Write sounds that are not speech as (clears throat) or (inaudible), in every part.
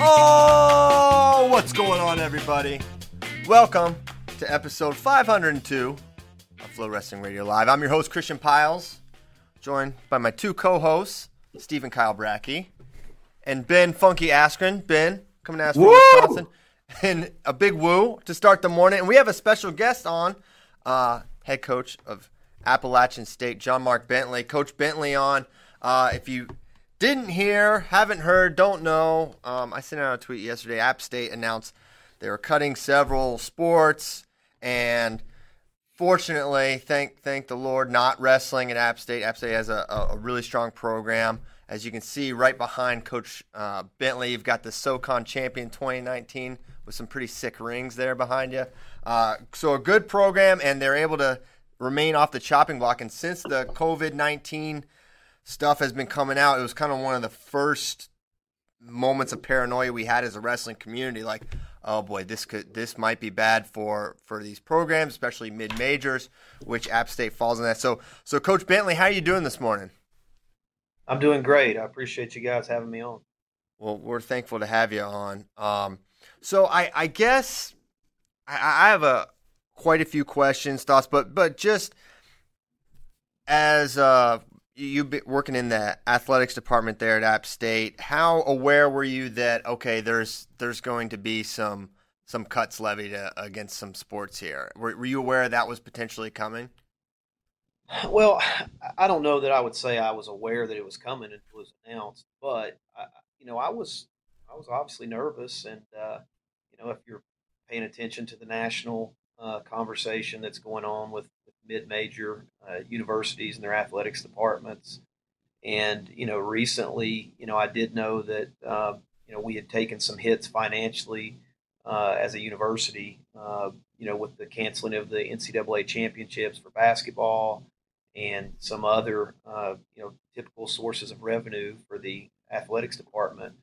Oh, what's going on, everybody? Welcome to episode 502 of Flow Wrestling Radio Live. I'm your host, Christian Piles, joined by my two co hosts, Stephen Kyle Brackey and Ben Funky Askren. Ben, coming to us from Woo! Wisconsin. And a big woo to start the morning. And we have a special guest on, uh, head coach of Appalachian State, John Mark Bentley. Coach Bentley on. Uh, if you didn't hear, haven't heard, don't know, um, I sent out a tweet yesterday. App State announced they were cutting several sports, and fortunately, thank thank the Lord, not wrestling at App State. App State has a, a, really strong program. As you can see, right behind Coach uh, Bentley, you've got the SoCon champion 2019 with some pretty sick rings there behind you. Uh, so a good program, and they're able to remain off the chopping block. And since the COVID 19 stuff has been coming out, it was kind of one of the first moments of paranoia we had as a wrestling community. Like, oh boy, this could this might be bad for for these programs, especially mid majors, which App State falls in that. So, so Coach Bentley, how are you doing this morning? I'm doing great. I appreciate you guys having me on. Well, we're thankful to have you on. Um, so I, I guess I, I have a quite a few questions, thoughts, but but just as uh, you working in the athletics department there at App State, how aware were you that okay, there's there's going to be some some cuts levied uh, against some sports here? Were, were you aware that was potentially coming? Well, I don't know that I would say I was aware that it was coming and it was announced, but I, you know, I was I was obviously nervous, and uh, you know, if you're paying attention to the national uh, conversation that's going on with, with mid-major uh, universities and their athletics departments, and you know, recently, you know, I did know that um, you know we had taken some hits financially uh, as a university, uh, you know, with the canceling of the NCAA championships for basketball and some other, uh, you know, typical sources of revenue for the athletics department.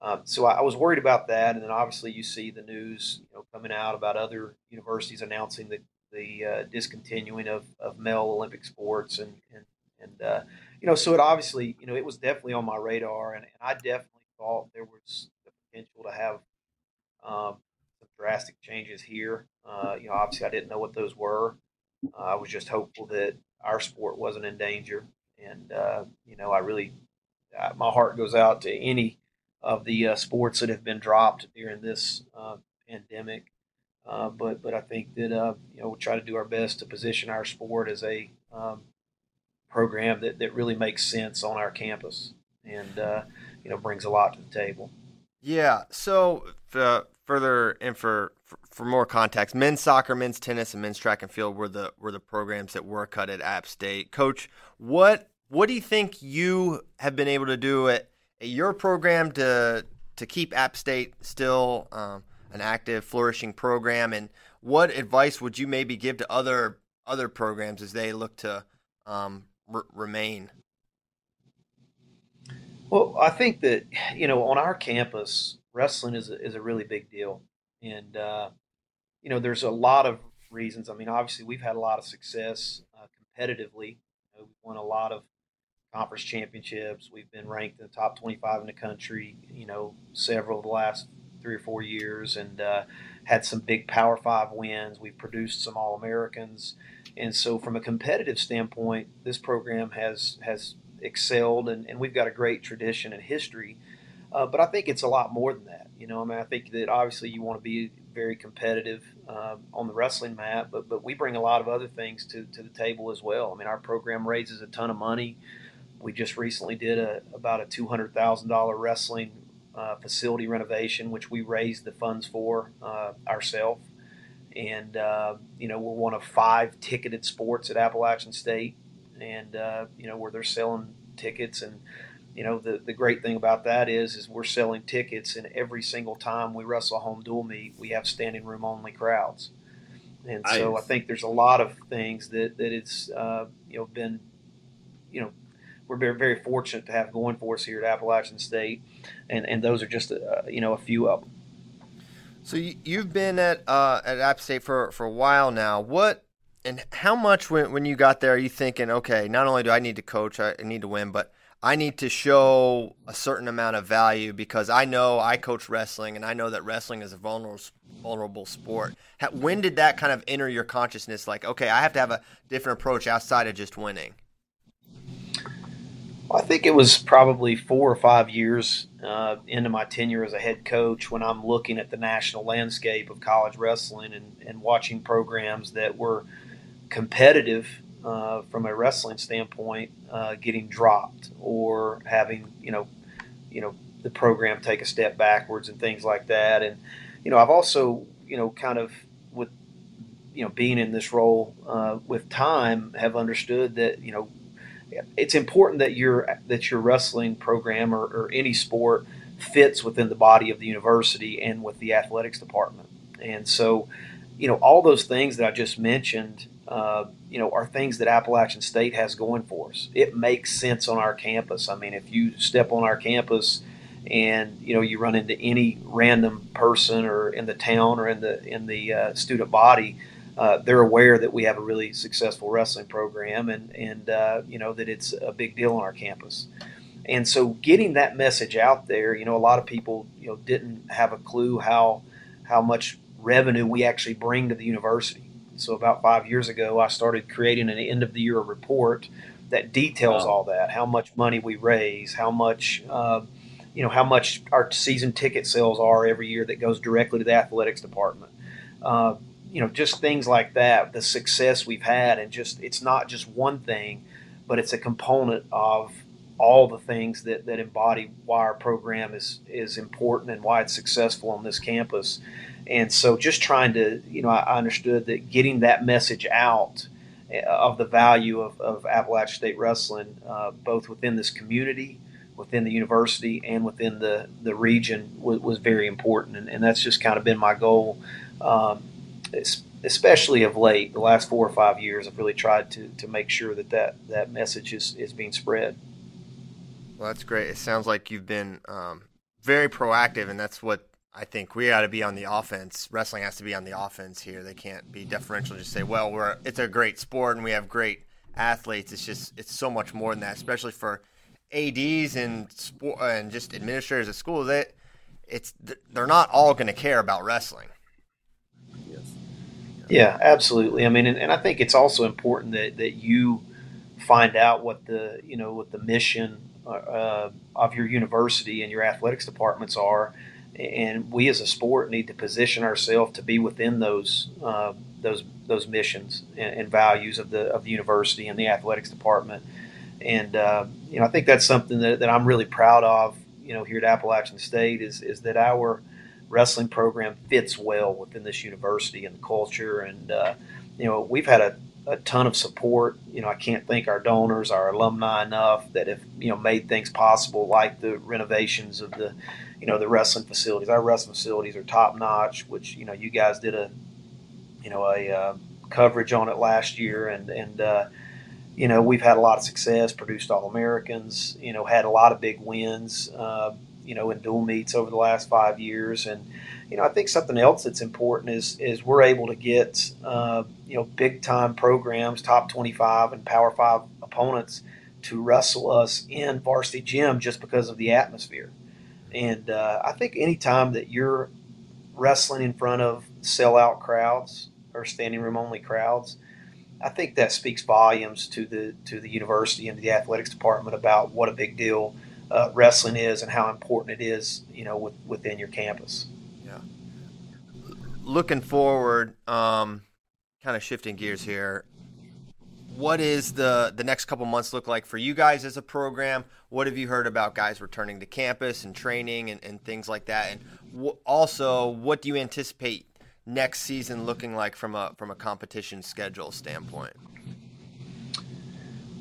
Um, so I, I was worried about that, and then obviously you see the news, you know, coming out about other universities announcing the the uh, discontinuing of, of male Olympic sports, and and and uh, you know, so it obviously, you know, it was definitely on my radar, and, and I definitely thought there was the potential to have um, some drastic changes here. Uh, you know, obviously I didn't know what those were. Uh, I was just hopeful that our sport wasn't in danger, and uh, you know, I really, uh, my heart goes out to any of the uh, sports that have been dropped during this uh, pandemic. Uh, but but I think that uh, you know we'll try to do our best to position our sport as a um, program that, that really makes sense on our campus and uh, you know brings a lot to the table. Yeah. So further and for, for more context, men's soccer, men's tennis, and men's track and field were the were the programs that were cut at App State. Coach, what what do you think you have been able to do at your program to to keep App State still um, an active, flourishing program? And what advice would you maybe give to other other programs as they look to um, r- remain? Well, I think that you know on our campus, wrestling is a, is a really big deal, and uh, you know there's a lot of reasons. I mean, obviously we've had a lot of success uh, competitively. You know, we've won a lot of conference championships. We've been ranked in the top 25 in the country. You know, several of the last three or four years, and uh, had some big Power Five wins. We've produced some All Americans, and so from a competitive standpoint, this program has has excelled, and, and we've got a great tradition and history. Uh, but I think it's a lot more than that. You know, I mean, I think that obviously you want to be very competitive uh, on the wrestling mat, but but we bring a lot of other things to, to the table as well. I mean, our program raises a ton of money. We just recently did a about a two hundred thousand dollar wrestling uh, facility renovation, which we raised the funds for uh, ourselves. And uh, you know, we're one of five ticketed sports at Appalachian State. And uh, you know where they're selling tickets. And you know the, the great thing about that is is we're selling tickets. And every single time we wrestle a home dual meet we have standing room only crowds. And so I think there's a lot of things that that it's uh, you know been you know we're very very fortunate to have going for us here at Appalachian State and and those are just uh, you know a few of them. So you've been at uh, at App State for for a while now. What and how much when when you got there are you thinking, okay, not only do I need to coach, I need to win, but I need to show a certain amount of value because I know I coach wrestling and I know that wrestling is a vulnerable vulnerable sport. when did that kind of enter your consciousness like, okay, I have to have a different approach outside of just winning? I think it was probably four or five years uh, into my tenure as a head coach when I'm looking at the national landscape of college wrestling and, and watching programs that were – competitive uh, from a wrestling standpoint, uh, getting dropped or having you know, you know the program take a step backwards and things like that. And you know, I've also you know kind of with you know being in this role uh, with time have understood that you know it's important that your that your wrestling program or, or any sport fits within the body of the university and with the athletics department. And so, you know, all those things that I just mentioned uh, you know, are things that Appalachian State has going for us. It makes sense on our campus. I mean, if you step on our campus and you know you run into any random person or in the town or in the in the uh, student body, uh, they're aware that we have a really successful wrestling program and and uh, you know that it's a big deal on our campus. And so, getting that message out there, you know, a lot of people you know didn't have a clue how how much revenue we actually bring to the university so about five years ago, I started creating an end of the year report that details wow. all that: how much money we raise, how much. Uh, you know how much our season ticket sales are every year that goes directly to the athletics department. Uh, you know, just things like that. The success we've had, and just it's not just one thing, but it's a component of all the things that, that embody why our program is is important and why it's successful on this campus. And so, just trying to, you know, I understood that getting that message out uh, of the value of, of Appalachian State wrestling, uh, both within this community, within the university, and within the, the region, was, was very important. And, and, that's just kind of been my goal, um, especially of late, the last four or five years. I've really tried to, to make sure that that, that message is, is being spread. Well, that's great. It sounds like you've been um, very proactive, and that's what I think we got to be on the offense. Wrestling has to be on the offense here. They can't be deferential. And just say, well, we're it's a great sport and we have great athletes. It's just it's so much more than that, especially for ads and sport and just administrators at school. That it's they're not all going to care about wrestling. Yeah, absolutely. I mean, and, and I think it's also important that that you find out what the you know what the mission uh, of your university and your athletics departments are and we as a sport need to position ourselves to be within those uh, those those missions and, and, values of the of the university and the athletics department. And uh, you know, I think that's something that, that I'm really proud of. You know, here at Appalachian State is is that our wrestling program fits well within this university and the culture. And uh, you know, we've had a, a ton of support. You know, I can't thank our donors, our alumni enough that have you know made things possible, like the renovations of the you know the wrestling facilities. Our wrestling facilities are top notch, which you know you guys did a you know a uh, coverage on it last year, and and uh, you know we've had a lot of success, produced All Americans, you know had a lot of big wins, uh, you know in dual meets over the last five years, and you know I think something else that's important is is we're able to get uh, you know big time programs, top twenty five and Power Five opponents to wrestle us in varsity gym just because of the atmosphere. And uh, I think anytime that you're wrestling in front of sellout crowds or standing room only crowds, I think that speaks volumes to the to the university and the athletics department about what a big deal uh, wrestling is and how important it is, you know, with, within your campus. Yeah. Looking forward, um, kind of shifting gears here what is the the next couple months look like for you guys as a program? What have you heard about guys returning to campus and training and, and things like that? And w- also, what do you anticipate next season looking like from a from a competition schedule standpoint?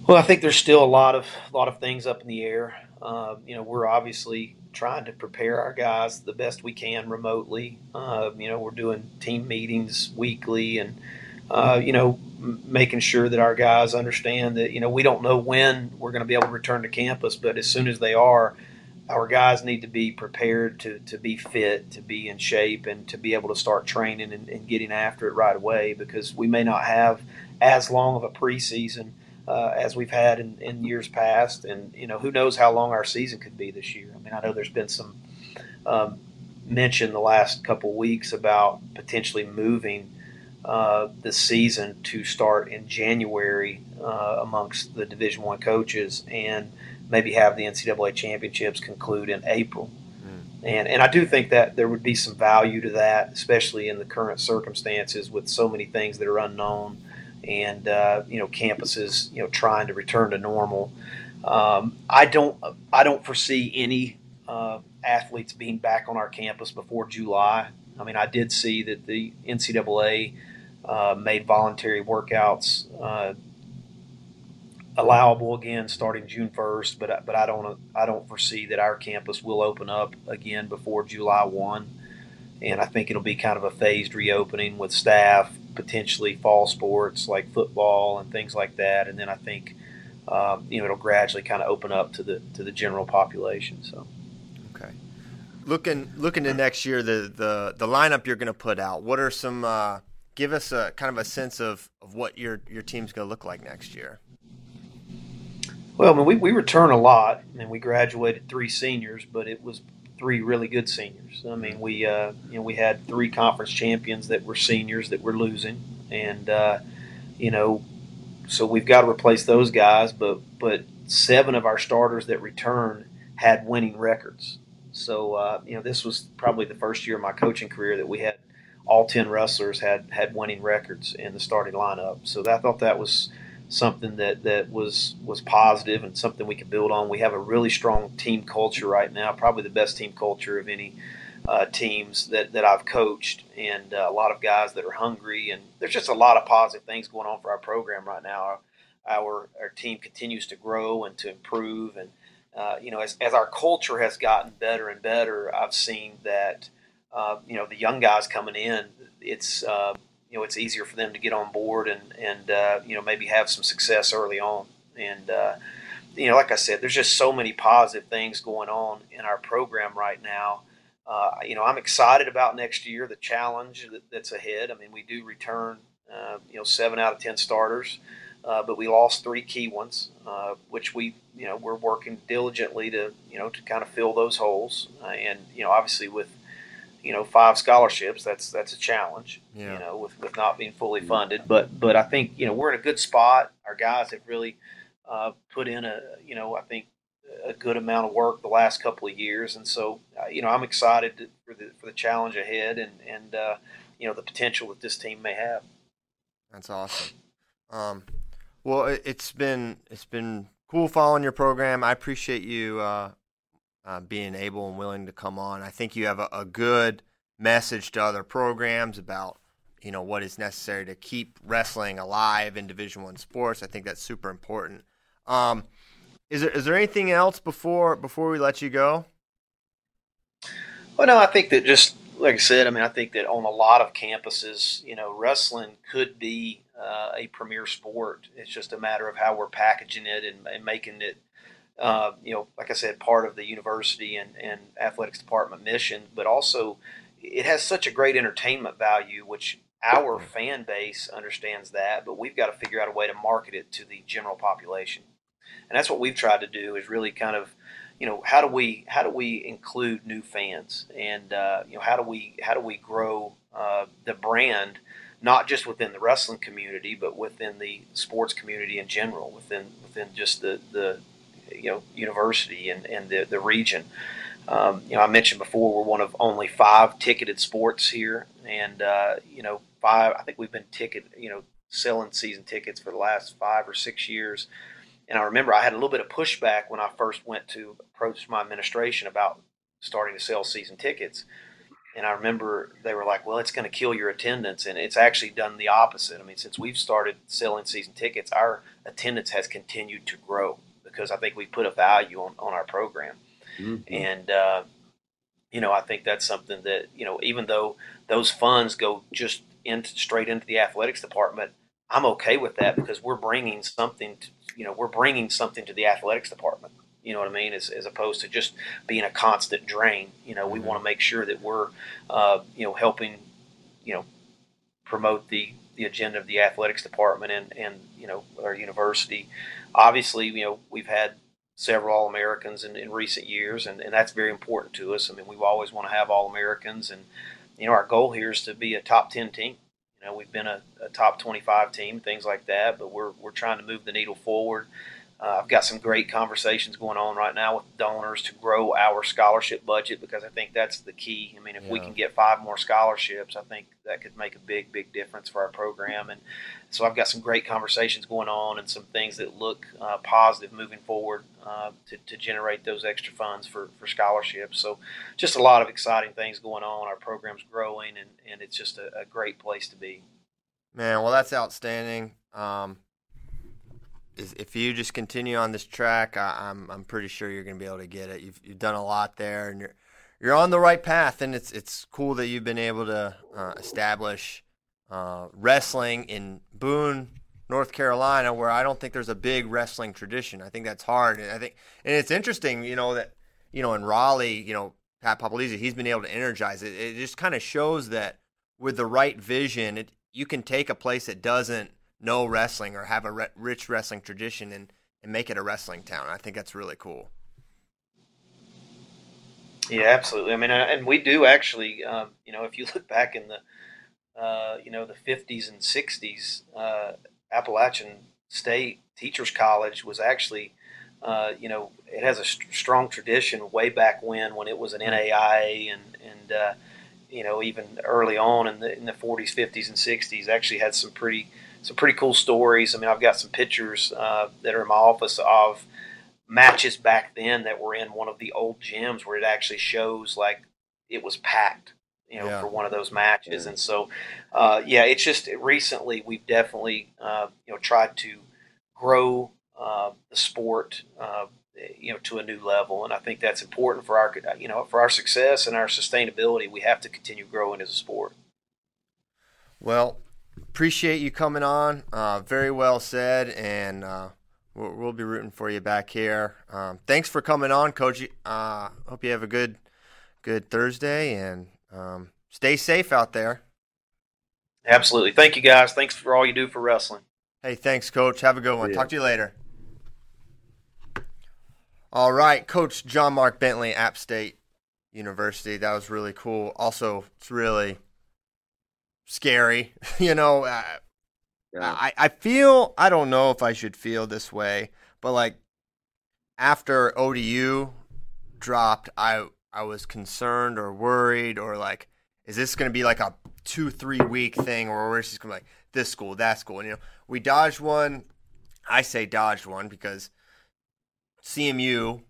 Well, I think there's still a lot of a lot of things up in the air. Uh, you know, we're obviously trying to prepare our guys the best we can remotely. Uh, you know, we're doing team meetings weekly and uh, you know, making sure that our guys understand that you know we don't know when we're going to be able to return to campus, but as soon as they are, our guys need to be prepared to, to be fit, to be in shape, and to be able to start training and, and getting after it right away because we may not have as long of a preseason uh, as we've had in, in years past. And, you know, who knows how long our season could be this year. I mean, I know there's been some um, mention the last couple weeks about potentially moving uh, the season to start in January uh, amongst the Division One coaches, and maybe have the NCAA championships conclude in April. Mm. And and I do think that there would be some value to that, especially in the current circumstances with so many things that are unknown, and uh, you know campuses you know trying to return to normal. Um, I don't I don't foresee any uh, athletes being back on our campus before July. I mean, I did see that the NCAA uh, made voluntary workouts uh, allowable again starting June 1st, but but I don't I don't foresee that our campus will open up again before July 1, and I think it'll be kind of a phased reopening with staff, potentially fall sports like football and things like that, and then I think um, you know it'll gradually kind of open up to the to the general population. So. Okay. Looking looking to next year, the the the lineup you're going to put out. What are some uh, give us a kind of a sense of, of what your your team's going to look like next year. Well, I mean, we, we return a lot. I mean, we graduated three seniors, but it was three really good seniors. I mean, we uh, you know we had three conference champions that were seniors that were losing, and uh, you know, so we've got to replace those guys. But but seven of our starters that returned had winning records. So uh, you know, this was probably the first year of my coaching career that we had all 10 wrestlers had had winning records in the starting lineup. So I thought that was something that, that was was positive and something we could build on. We have a really strong team culture right now, probably the best team culture of any uh, teams that, that I've coached, and uh, a lot of guys that are hungry. And there's just a lot of positive things going on for our program right now. Our our, our team continues to grow and to improve, and uh, you know, as, as our culture has gotten better and better, I've seen that uh, you know the young guys coming in, it's uh, you know it's easier for them to get on board and and uh, you know maybe have some success early on. And uh, you know, like I said, there's just so many positive things going on in our program right now. Uh, you know, I'm excited about next year, the challenge that, that's ahead. I mean, we do return, uh, you know, seven out of ten starters, but we lost three key ones, which we, you know, we're working diligently to, you know, to kind of fill those holes. and you know, obviously with you know five scholarships that's that's a challenge yeah. you know with, with not being fully funded. But but i think you know we're in a good spot. Our guys have really uh, put in a you know i think a good amount of work the last couple of years. And so uh, you know i'm excited to, for the for the challenge ahead and and uh, you know the potential that this team may have. That's awesome. Um, well it, has been it's been cool following your program. I appreciate you uh, being able and willing to come on. I think you have a, a, good message to other programs about you know what is necessary to keep wrestling alive in Division One sports. I think that's super important. Um, is there is there anything else before before we let you go? Well, no, I think that just like I said, I mean, I think that on a lot of campuses, you know, wrestling could be uh, a premier sport. It's just a matter of how we're packaging it and, and making it, uh, you know, like I said, part of the university and, and athletics department mission, but also it has such a great entertainment value, which our fan base understands that, but we've got to figure out a way to market it to the general population. And that's what we've tried to do is really kind of, you know, how do we how do we include new fans, and uh, you know, how do we how do we grow uh, the brand, not just within the wrestling community, but within the sports community in general, within within just the the you know university and, and the the region. Um, you know, I mentioned before we're one of only five ticketed sports here, and uh, you know, five. I think we've been ticket, you know, selling season tickets for the last five or six years. And I remember I had a little bit of pushback when I first went to approach my administration about starting to sell season tickets. And I remember they were like, "Well, it's going to kill your attendance," and it's actually done the opposite. I mean, since we've started selling season tickets, our attendance has continued to grow because I think we put a value on, on our program. Mm-hmm. And uh, you know, I think that's something that you know, even though those funds go just into straight into the athletics department, I'm okay with that because we're bringing something. To, you know, we're bringing something to the athletics department. You know what I mean? As, as opposed to just being a constant drain. You know, we mm-hmm. want to make sure that we're, uh, you know, helping, you know, promote the the agenda of the athletics department and and you know our university. Obviously, you know, we've had several All Americans in, in recent years, and, and that's very important to us. I mean, we always want to have All Americans, and you know, our goal here is to be a top ten team. You know, we've been a, a top twenty five team, things like that, but we're we're trying to move the needle forward. Uh, I've got some great conversations going on right now with donors to grow our scholarship budget because I think that's the key. I mean, if yeah. we can get five more scholarships, I think that could make a big, big difference for our program. And so I've got some great conversations going on and some things that look uh, positive moving forward uh, to, to generate those extra funds for, for scholarships. So just a lot of exciting things going on. Our program's growing, and, and it's just a, a great place to be. Man, well, that's outstanding. Um, if you just continue on this track, I, am I'm, I'm pretty sure you're going to be able to get it. You've you've done a lot there, and you're you're on the right path. And it's it's cool that you've been able to uh, establish uh, wrestling in Boone, North Carolina, where I don't think there's a big wrestling tradition. I think that's hard, and I think and it's interesting, you know that you know in Raleigh, you know Pat Popolizio, he's been able to energize it. It just kind of shows that with the right vision, it, you can take a place that doesn't know wrestling or have a re- rich wrestling tradition and, and make it a wrestling town. I think that's really cool. Yeah, absolutely. I mean, and we do actually, um, you know, if you look back in the, uh, you know, the 50s and 60s, uh, Appalachian State Teachers College was actually, uh, you know, it has a st- strong tradition way back when, when it was an NAIA and, and, uh, you know, even early on in the, in the 40s, 50s, and 60s, actually had some pretty, some pretty cool stories. I mean, I've got some pictures uh, that are in my office of matches back then that were in one of the old gyms where it actually shows like it was packed, you know, yeah. for one of those matches. Yeah. And so, uh, yeah, it's just recently we've definitely, uh, you know, tried to grow uh, the sport, uh, you know, to a new level. And I think that's important for our, you know, for our success and our sustainability. We have to continue growing as a sport. Well, appreciate you coming on. Uh, very well said, and uh, we'll, we'll, be rooting for you back here. Um, thanks for coming on, Coach. Uh, hope you have a good, good Thursday, and um, stay safe out there. Absolutely. Thank you, guys. Thanks for all you do for wrestling. Hey, thanks, Coach. Have a good one. Yeah. Talk to you later. All right, Coach John Mark Bentley, App State University. That was really cool. Also, it's really scary. (laughs) you know, uh, yeah. I, I feel, I don't know if I should feel this way, but like after ODU dropped, I, I was concerned or worried or like, is this going to be like a two, three week thing or we're just going to like this school, that school? And, you know, we dodged one. I say dodged one because CMU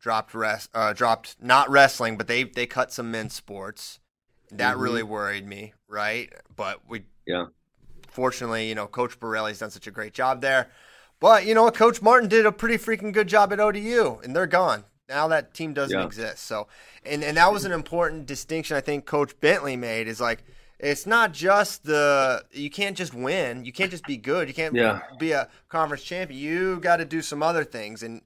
dropped rest, uh, dropped not wrestling, but they they cut some men's sports. That mm-hmm. really worried me, right? But we, yeah. Fortunately, you know, Coach Borrelli's done such a great job there. But you know, Coach Martin did a pretty freaking good job at ODU, and they're gone. Now that team doesn't Yeah. exist. So, and and that was an important distinction I think Coach Bentley made is like it's not just the you can't just win, you can't just be good, you can't Yeah. be a conference champion. You got to do some other things and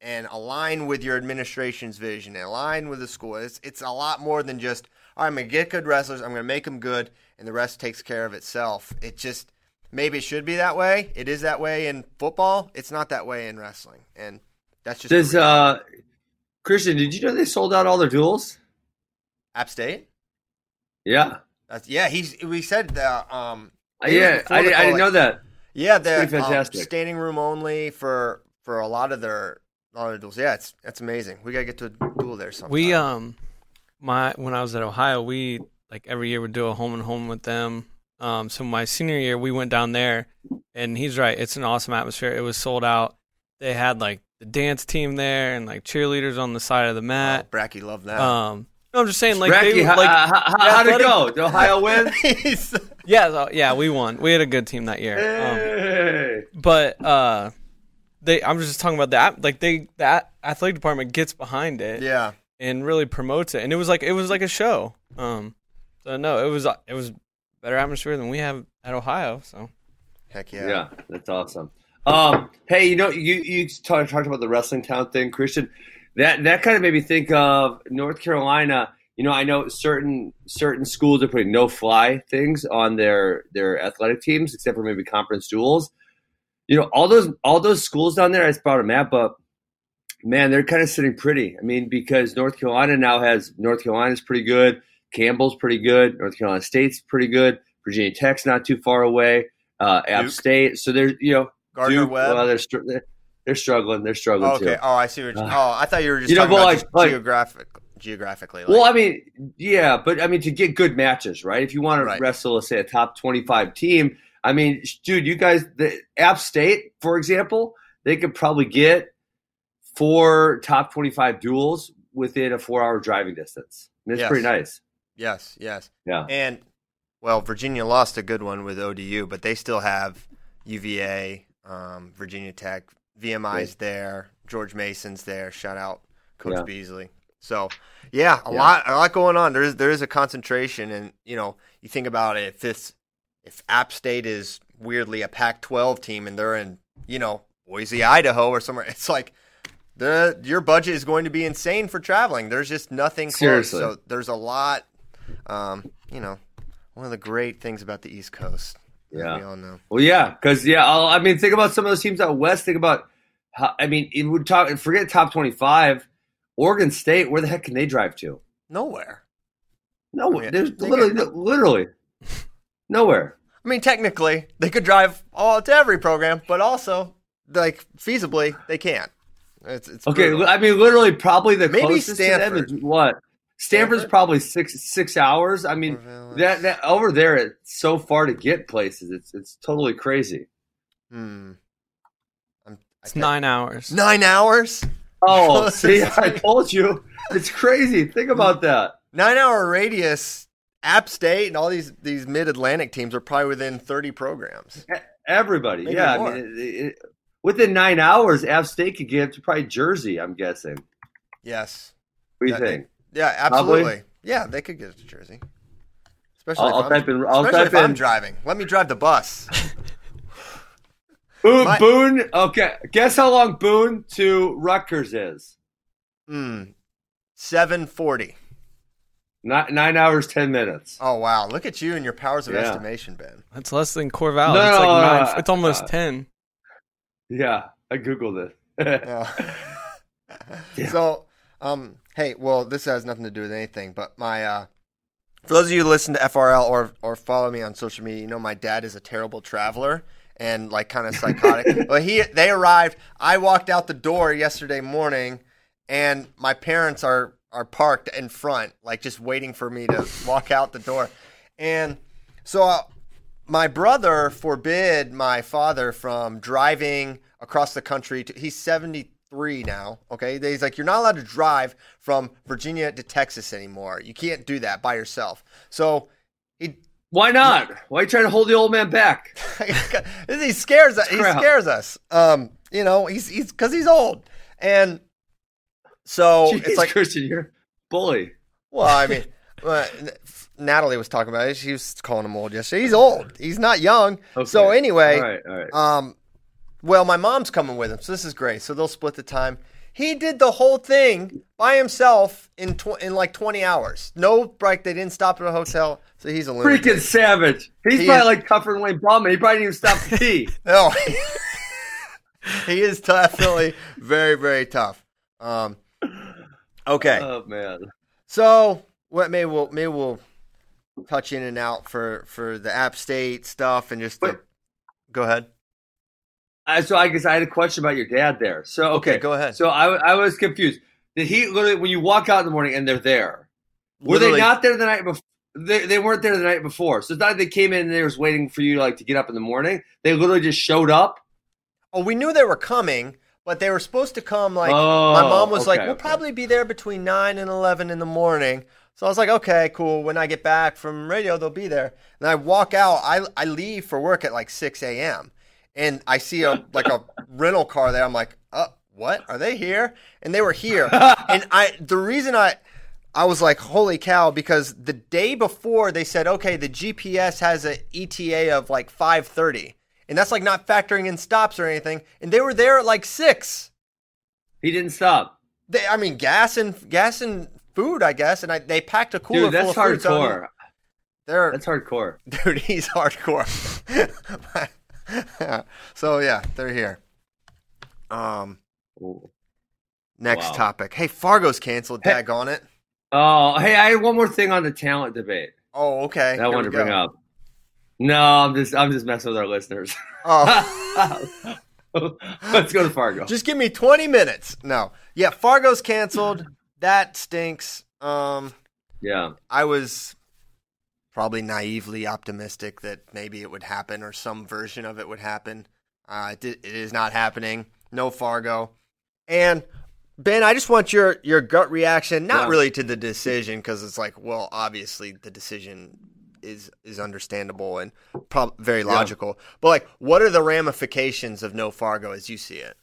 and align with your administration's vision, and align with the school. It's it's a lot more than just all right, I'm gonna get good wrestlers, I'm gonna make them good, and the rest takes care of itself. It just maybe it should be that way. It is that way in football. It's not that way in wrestling, and that's just Does uh, Christian? Did you know they sold out all their duels? App State. Yeah, That's yeah. He's we said that. Um, Uh, yeah. I, the didn't- I didn't like- know that. Yeah, the pretty um, standing room only for for a lot of their a lot of duels. Yeah, it's that's amazing. We gotta get to a duel there sometime. We um, my when I was at Ohio, we like every year would do a home and home with them. Um, so my senior year, we went down there, and he's right. It's an awesome atmosphere. It was sold out. They had like the dance team there and like cheerleaders on the side of the oh, mat. Bracky loved that. Um, no, I'm just saying like Bracky, they how, like how, how, the how'd it go? Did Ohio win? (laughs) Yeah so- yeah we won. We had a good team that year. Um, but uh, they I'm just talking about that. Like they that athletic department gets behind it. yeah, and really promotes it. And it was like it was like a show. Um, so no, it was it was better atmosphere than we have at Ohio. So heck Yeah. yeah. that's awesome. Um, hey, you know, you you talked, talked about the wrestling town thing, Christian. That that kind of made me think of North Carolina. You know, I know certain certain schools are putting no fly things on their their athletic teams, except for maybe conference duels. You know, all those all those schools down there. I just brought a map up. Man, they're kind of sitting pretty. I mean, because North Carolina now has North Carolina's pretty good, Campbell's pretty good, North Carolina State's pretty good, Virginia Tech's not too far away, uh, App State. So there's you know Gardner Duke, Webb. Well, they're, they're they're struggling. They're struggling okay. too. Oh, I see. What you, Uh, oh, I thought you were just you know, talking but about like- like- geographic, geographically. Like, Well, I mean, yeah, but I mean to get good matches, right? If you want to Right. wrestle, let's say a top twenty-five team, I mean, dude, you guys, the App State, for example, they could probably get four top twenty-five duels within a four-hour driving distance. And it's Yes. pretty nice. yes, yes. Yeah, And well, Virginia lost a good one with ODU, but they still have UVA, um, Virginia Tech, VMI's there, George Mason's there. Shout out Coach Yeah. Beasley. So yeah, a Yeah. lot, a lot going on. There is there is a concentration, and you know, you think about it. If this, if App State is weirdly a Pac-12 team, and they're in, you know, Boise, Idaho, or somewhere, (laughs) it's like. The, your budget is going to be insane for traveling. There's just nothing close. Seriously. So there's a lot. Um, you know, one of the great things about the East Coast. Yeah. we all know. Well, yeah, because yeah, I'll, I mean, think about some of those teams out west. Think about, how, I mean, it would talk. Forget top twenty-five. Oregon State, where the heck can they drive to? Nowhere. No, Yeah, there's literally, literally (laughs) nowhere. I mean, technically, they could drive all to every program, but also, like, feasibly, they can't. It's, it's Okay, brutal. I mean, literally, probably the Maybe closest to them Stanford. is what? Stanford's Stanford? probably six six hours. I mean, that that over there, it's so far to get places. It's it's totally crazy. Hmm. I'm, I it's think- nine hours. Nine hours. Oh, (laughs) see, I told you, it's crazy. Think about that. Nine hour radius. App State and all these these mid Atlantic teams are probably within thirty programs. Everybody, Maybe yeah. I mean, it, it, within nine hours, App State could get to probably Jersey. I'm guessing. Yes. What do you Yeah, think? Yeah, Probably. absolutely. Yeah, they could get it to Jersey. Especially I'll, if I'll I'm, type in. I'll especially type if I'm in. driving. Let me drive the bus. Boone, My- Boone. Okay, guess how long Boone to Rutgers is? Hmm. Seven forty. Not nine hours ten minutes. Oh wow! Look at you and your powers of Yeah. estimation, Ben. That's less than Corvallis. No, it's like no, nine. no, it's almost uh, ten. Yeah, I googled it. Yeah. (laughs) (laughs) Yeah. So, um, hey, well, this has nothing to do with anything, but my, uh, for those of you who listen to FRL or or follow me on social media, you know my dad is a terrible traveler and like kind of psychotic. (laughs) well, he they arrived. I walked out the door yesterday morning, and my parents are are parked in front, like just waiting for me to walk out the door, and so. Uh, my brother forbid my father from driving across the country. To, he's 73 now. Okay. He's like, you're not allowed to drive from Virginia to Texas anymore. You can't do that by yourself. So he, Why not? Why are you trying to hold the old man back? (laughs) he scares us. He scares us. Um, you know, he's, he's, cause he's old. And So Jeez, it's like, Christian, you're a bully. well, I mean, (laughs) uh, Natalie was talking about it. She was calling him old yesterday. He's old. He's not young. So anyway, all right, all right. Um, well, my mom's coming with him, so this is great. So they'll split the time. He did the whole thing by himself in tw- in like 20 hours. No break. They didn't stop at a hotel, so he's a lunatic. Freaking savage. He's He probably is- like tougher than Wayne Baughman. He probably didn't even stop to pee. (laughs) No, he is definitely very very tough. Um, okay, Oh man. so what? Maybe we'll maybe we'll touch in and out for for the App State stuff and just the, go ahead. I, so I guess I had a question about your dad there. So okay, Okay, go ahead. So I, I was confused. Did he literally when you walk out in the morning and they're there? Were Literally- they not there the night before? They, they weren't there the night before. So it's not like they came in and they was waiting for you like to get up in the morning. They literally just showed up. Oh, we knew they were coming, but they were supposed to come like Oh, my mom oh, was like, "We'll okay. probably be there between 9 and 11 in the morning." So I was like, "Okay, cool. When I get back from radio, they'll be there." And I walk out. I I leave for work at like 6 a.m. and I see a like a rental car there. I'm like, "Uh, what? Are they here?" And they were here. (laughs) and I the reason I I was like, "Holy cow!" Because the day before they said, "Okay, the GPS has a ETA of like 5:30." And that's like not factoring in stops or anything. And they were there at like six. He didn't stop. They, I mean, gas and gas and food, I guess. And I, they packed a cooler Dude, that's full of food. so, hardcore. They're That's hardcore. (laughs) dude. He's hardcore. (laughs) (laughs) so yeah, they're here. Um, Ooh. next Wow. topic. Hey, Fargo's canceled. Hey- on it. Oh, hey, I had one more thing on the talent debate Oh, okay. that I wanted to bring up. No, I'm just I'm just messing with our listeners. Oh, (laughs) Let's go to Fargo. just give me twenty minutes. No, yeah, Fargo's canceled. That stinks. Um. yeah. I was probably naively optimistic that maybe it would happen or some version of it would happen. Uh, it, it is not happening. No Fargo. And Ben, I just want your your gut reaction, not Yeah. really to the decision because it's like, well, obviously the decision is is understandable and prob- very logical. But like, what are the ramifications of no Fargo as you see it?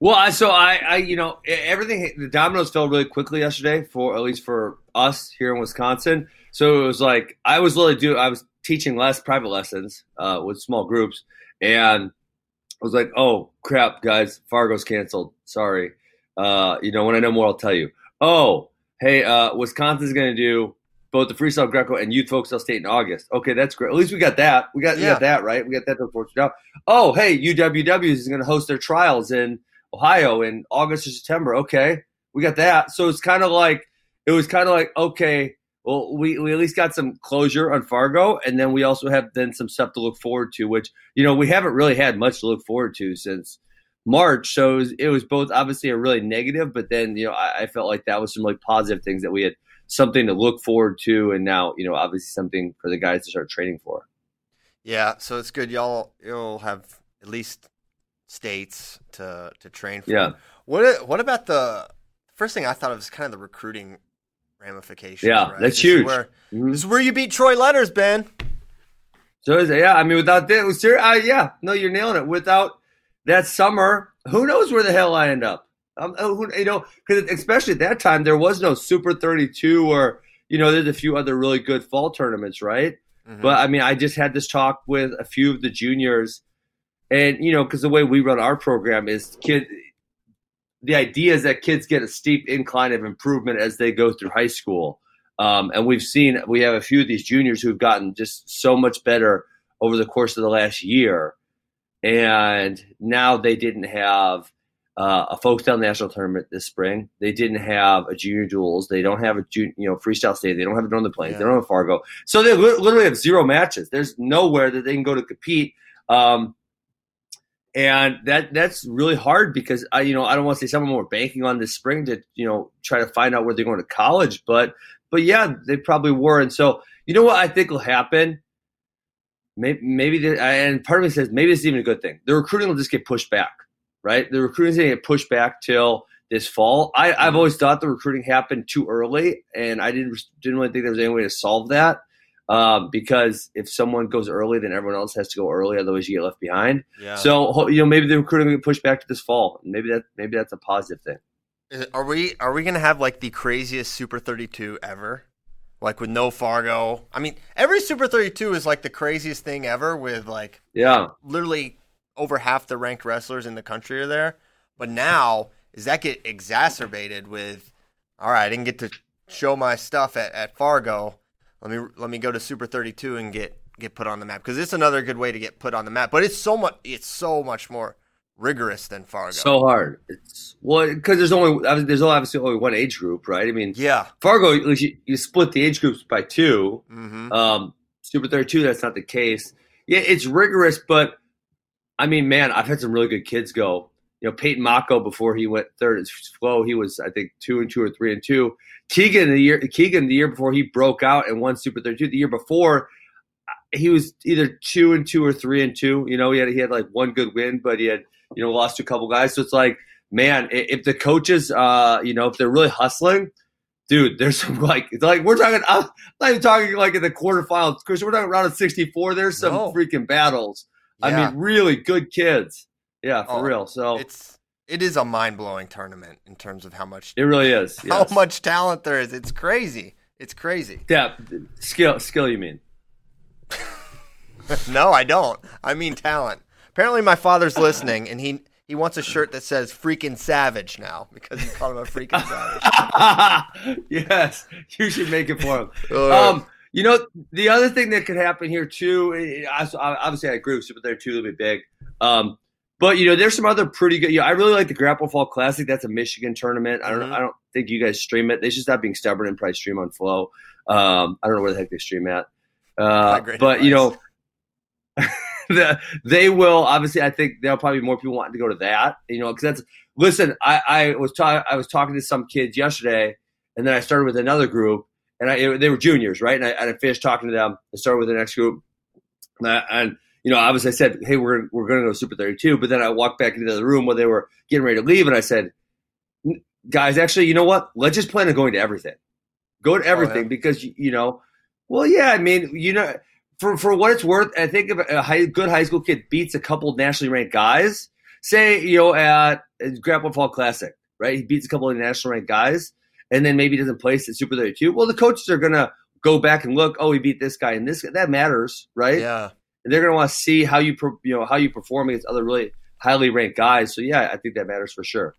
Well, I- so I, I, you know, everything. The dominoes fell really quickly yesterday, for at least for us here in Wisconsin. So it was like I was literally do. I was teaching less private lessons uh, with small groups, and I was like, "Oh crap, guys, Fargo's canceled. Sorry. Uh, you know, when I know more, I'll tell you. Oh, hey, uh, Wisconsin's going to do both the freestyle Greco and youth folkstyle state in August. Okay, that's great. At least we got that. We got, we got that right. We got that to report out. Oh, hey, UWW is going to host their trials in Ohio in August or September. Okay, we got that. So it's kind of like it was kind of like okay, well, we, we at least got some closure on Fargo, and then we also have then some stuff to look forward to, which you know we haven't really had much to look forward to since March. So it was, it was both obviously a really negative, but then you know I, I felt like that was some really positive things that we had something to look forward to, and now you know obviously something for the guys to start training for. Yeah, so it's good y'all you'll have at least states to to train for. Yeah. What what about the first thing I thought of is kind of the recruiting ramifications. Yeah, right? that's This is huge. where- Mhm. this is where you beat Troy Letters, Ben. So is- yeah, I mean, without that, uh, yeah, no, you're nailing it. Without that summer, who knows where the hell I end up? Um, oh, who, you know, because especially at that time, there was no Super 32 or you know, there's a few other really good fall tournaments, right? Mhm. But I mean, I just had this talk with a few of the juniors, and you know, because the way we run our program is kid. The idea is that kids get a steep incline of improvement as they go through high school, um, and we've seen we have a few of these juniors who've gotten just so much better over the course of the last year, and now they didn't have uh, a Folkstyle National Tournament this spring. They didn't have a Junior Duels. They don't have a you know Freestyle State. They don't have it on the Plains. They don't have Fargo. So they literally have zero matches. There's nowhere that they can go to compete. Um, and that that's really hard because I you know I don't want to say some of them were banking on this spring to you know try to find out where they're going to college, but but yeah, they probably were. And so you know what I think will happen. Maybe, maybe the, and part of me says maybe this is even a good thing. The recruiting will just get pushed back, right? The recruiting is going to get pushed back till this fall. I, I've mm-hmm. always thought the recruiting happened too early, and I didn't didn't really think there was any way to solve that. Um, because if someone goes early, then everyone else has to go early. Otherwise, you get left behind. yeah. So you know maybe the recruiting will get pushed back to this fall. Maybe that maybe that's a positive thing. Are we are we gonna have like the craziest Super 32 ever? Like with no Fargo. I mean, every Super 32 is like the craziest thing ever with like Yeah. literally over half the ranked wrestlers in the country are there. But now, does that get exacerbated with all right, I didn't get to show my stuff at, at Fargo. Let me let me go to Super 32 and get get put on the map because it's another good way to get put on the map. But it's so much it's so much more rigorous than Fargo. So hard. It's well because there's only there's obviously only one age group, right? I mean, yeah. Fargo you, you split the age groups by two. hmm Um, Super 32, that's not the case. Yeah, it's rigorous, but I mean, man, I've had some really good kids go. You know, Peyton Mako before he went third at slow, he was I think two and two or three and two. Keegan the year Keegan the year before he broke out and won Super 32. The year before he was either two and two or three and two. You know, he had he had like one good win, but he had you know lost to a couple guys. So it's like, man, if the coaches, uh, you know, if they're really hustling, dude, there's some (laughs) like it's like we're talking. I'm not even talking like in the quarterfinals, Chris. We're talking around at 64. There's some No. freaking battles. I mean, really good kids. Yeah, for Oh, real. So It's it is a mind blowing tournament in terms of how much it really is. (laughs) how yes. much talent there is. It's crazy. It's crazy. Yeah, skill, skill. You mean? (laughs) no, I don't. I mean talent. Apparently, my father's listening, and he he wants a shirt that says "freaking savage" now because you called him a freaking savage. (laughs) yes, you should make it for him. Um, you know, the other thing that could happen here too. eh, I- I- Obviously, I agree with Super There too. It'll be big. Um, but you know, there's some other pretty good. You know, I really like the Grapple Fall Classic. That's a Michigan tournament. I don't. Mhm. I don't think you guys stream it. They should stop being stubborn and probably stream on Flow. Um, I don't know where the heck they stream at. Uh, but you know, (laughs) the, they will obviously. I think there'll probably be more people wanting to go to that. You know, because that's listen. I, I was ta- I was talking to some kids yesterday, and then I started with another group, and I, it- they were juniors, right? And I, and I finished talking to them. I started with the next group, and, I, and you know, obviously I said, "Hey, we're we're going to go Super 32." But then I walked back into the room where they were getting ready to leave, and I said, "Guys, actually, you know what? Let's just plan on going to everything. Go to oh, everything yeah. because you, know, well, yeah. I mean, you know." For, for what it's worth, I think if a high, good high school kid beats a couple nationally ranked guys, say you know at, Grapple Fall Classic, right? He beats a couple of national ranked guys, and then maybe doesn't place at Super 32. Well, the coaches are gonna go back and look. Oh, he beat this guy and this. guy. That matters, right? yeah, And they're gonna want to see how you you know how you perform against other really highly ranked guys. So yeah, I think that matters for sure.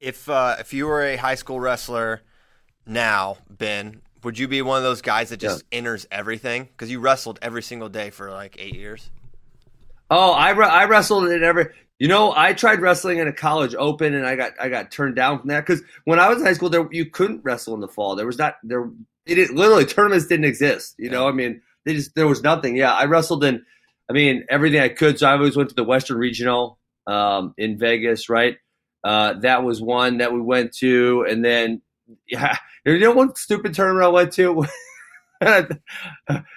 if uh, if you were a high school wrestler now, Ben, would you be one of those guys that just enters everything because you wrestled every single day for like eight years? Oh, I re- I wrestled in every. You know, I tried wrestling in a college open, and I got I got turned down from that because when I was in high school, there you couldn't wrestle in the fall. There was not there. It literally tournaments didn't exist. You know, I mean, they just there was nothing. Yeah, I wrestled in. I mean, everything I could. So I always went to the Western Regional um, in Vegas, right? Uh, that was one that we went to, and then yeah, (laughs) you know one stupid tournament I went to (laughs)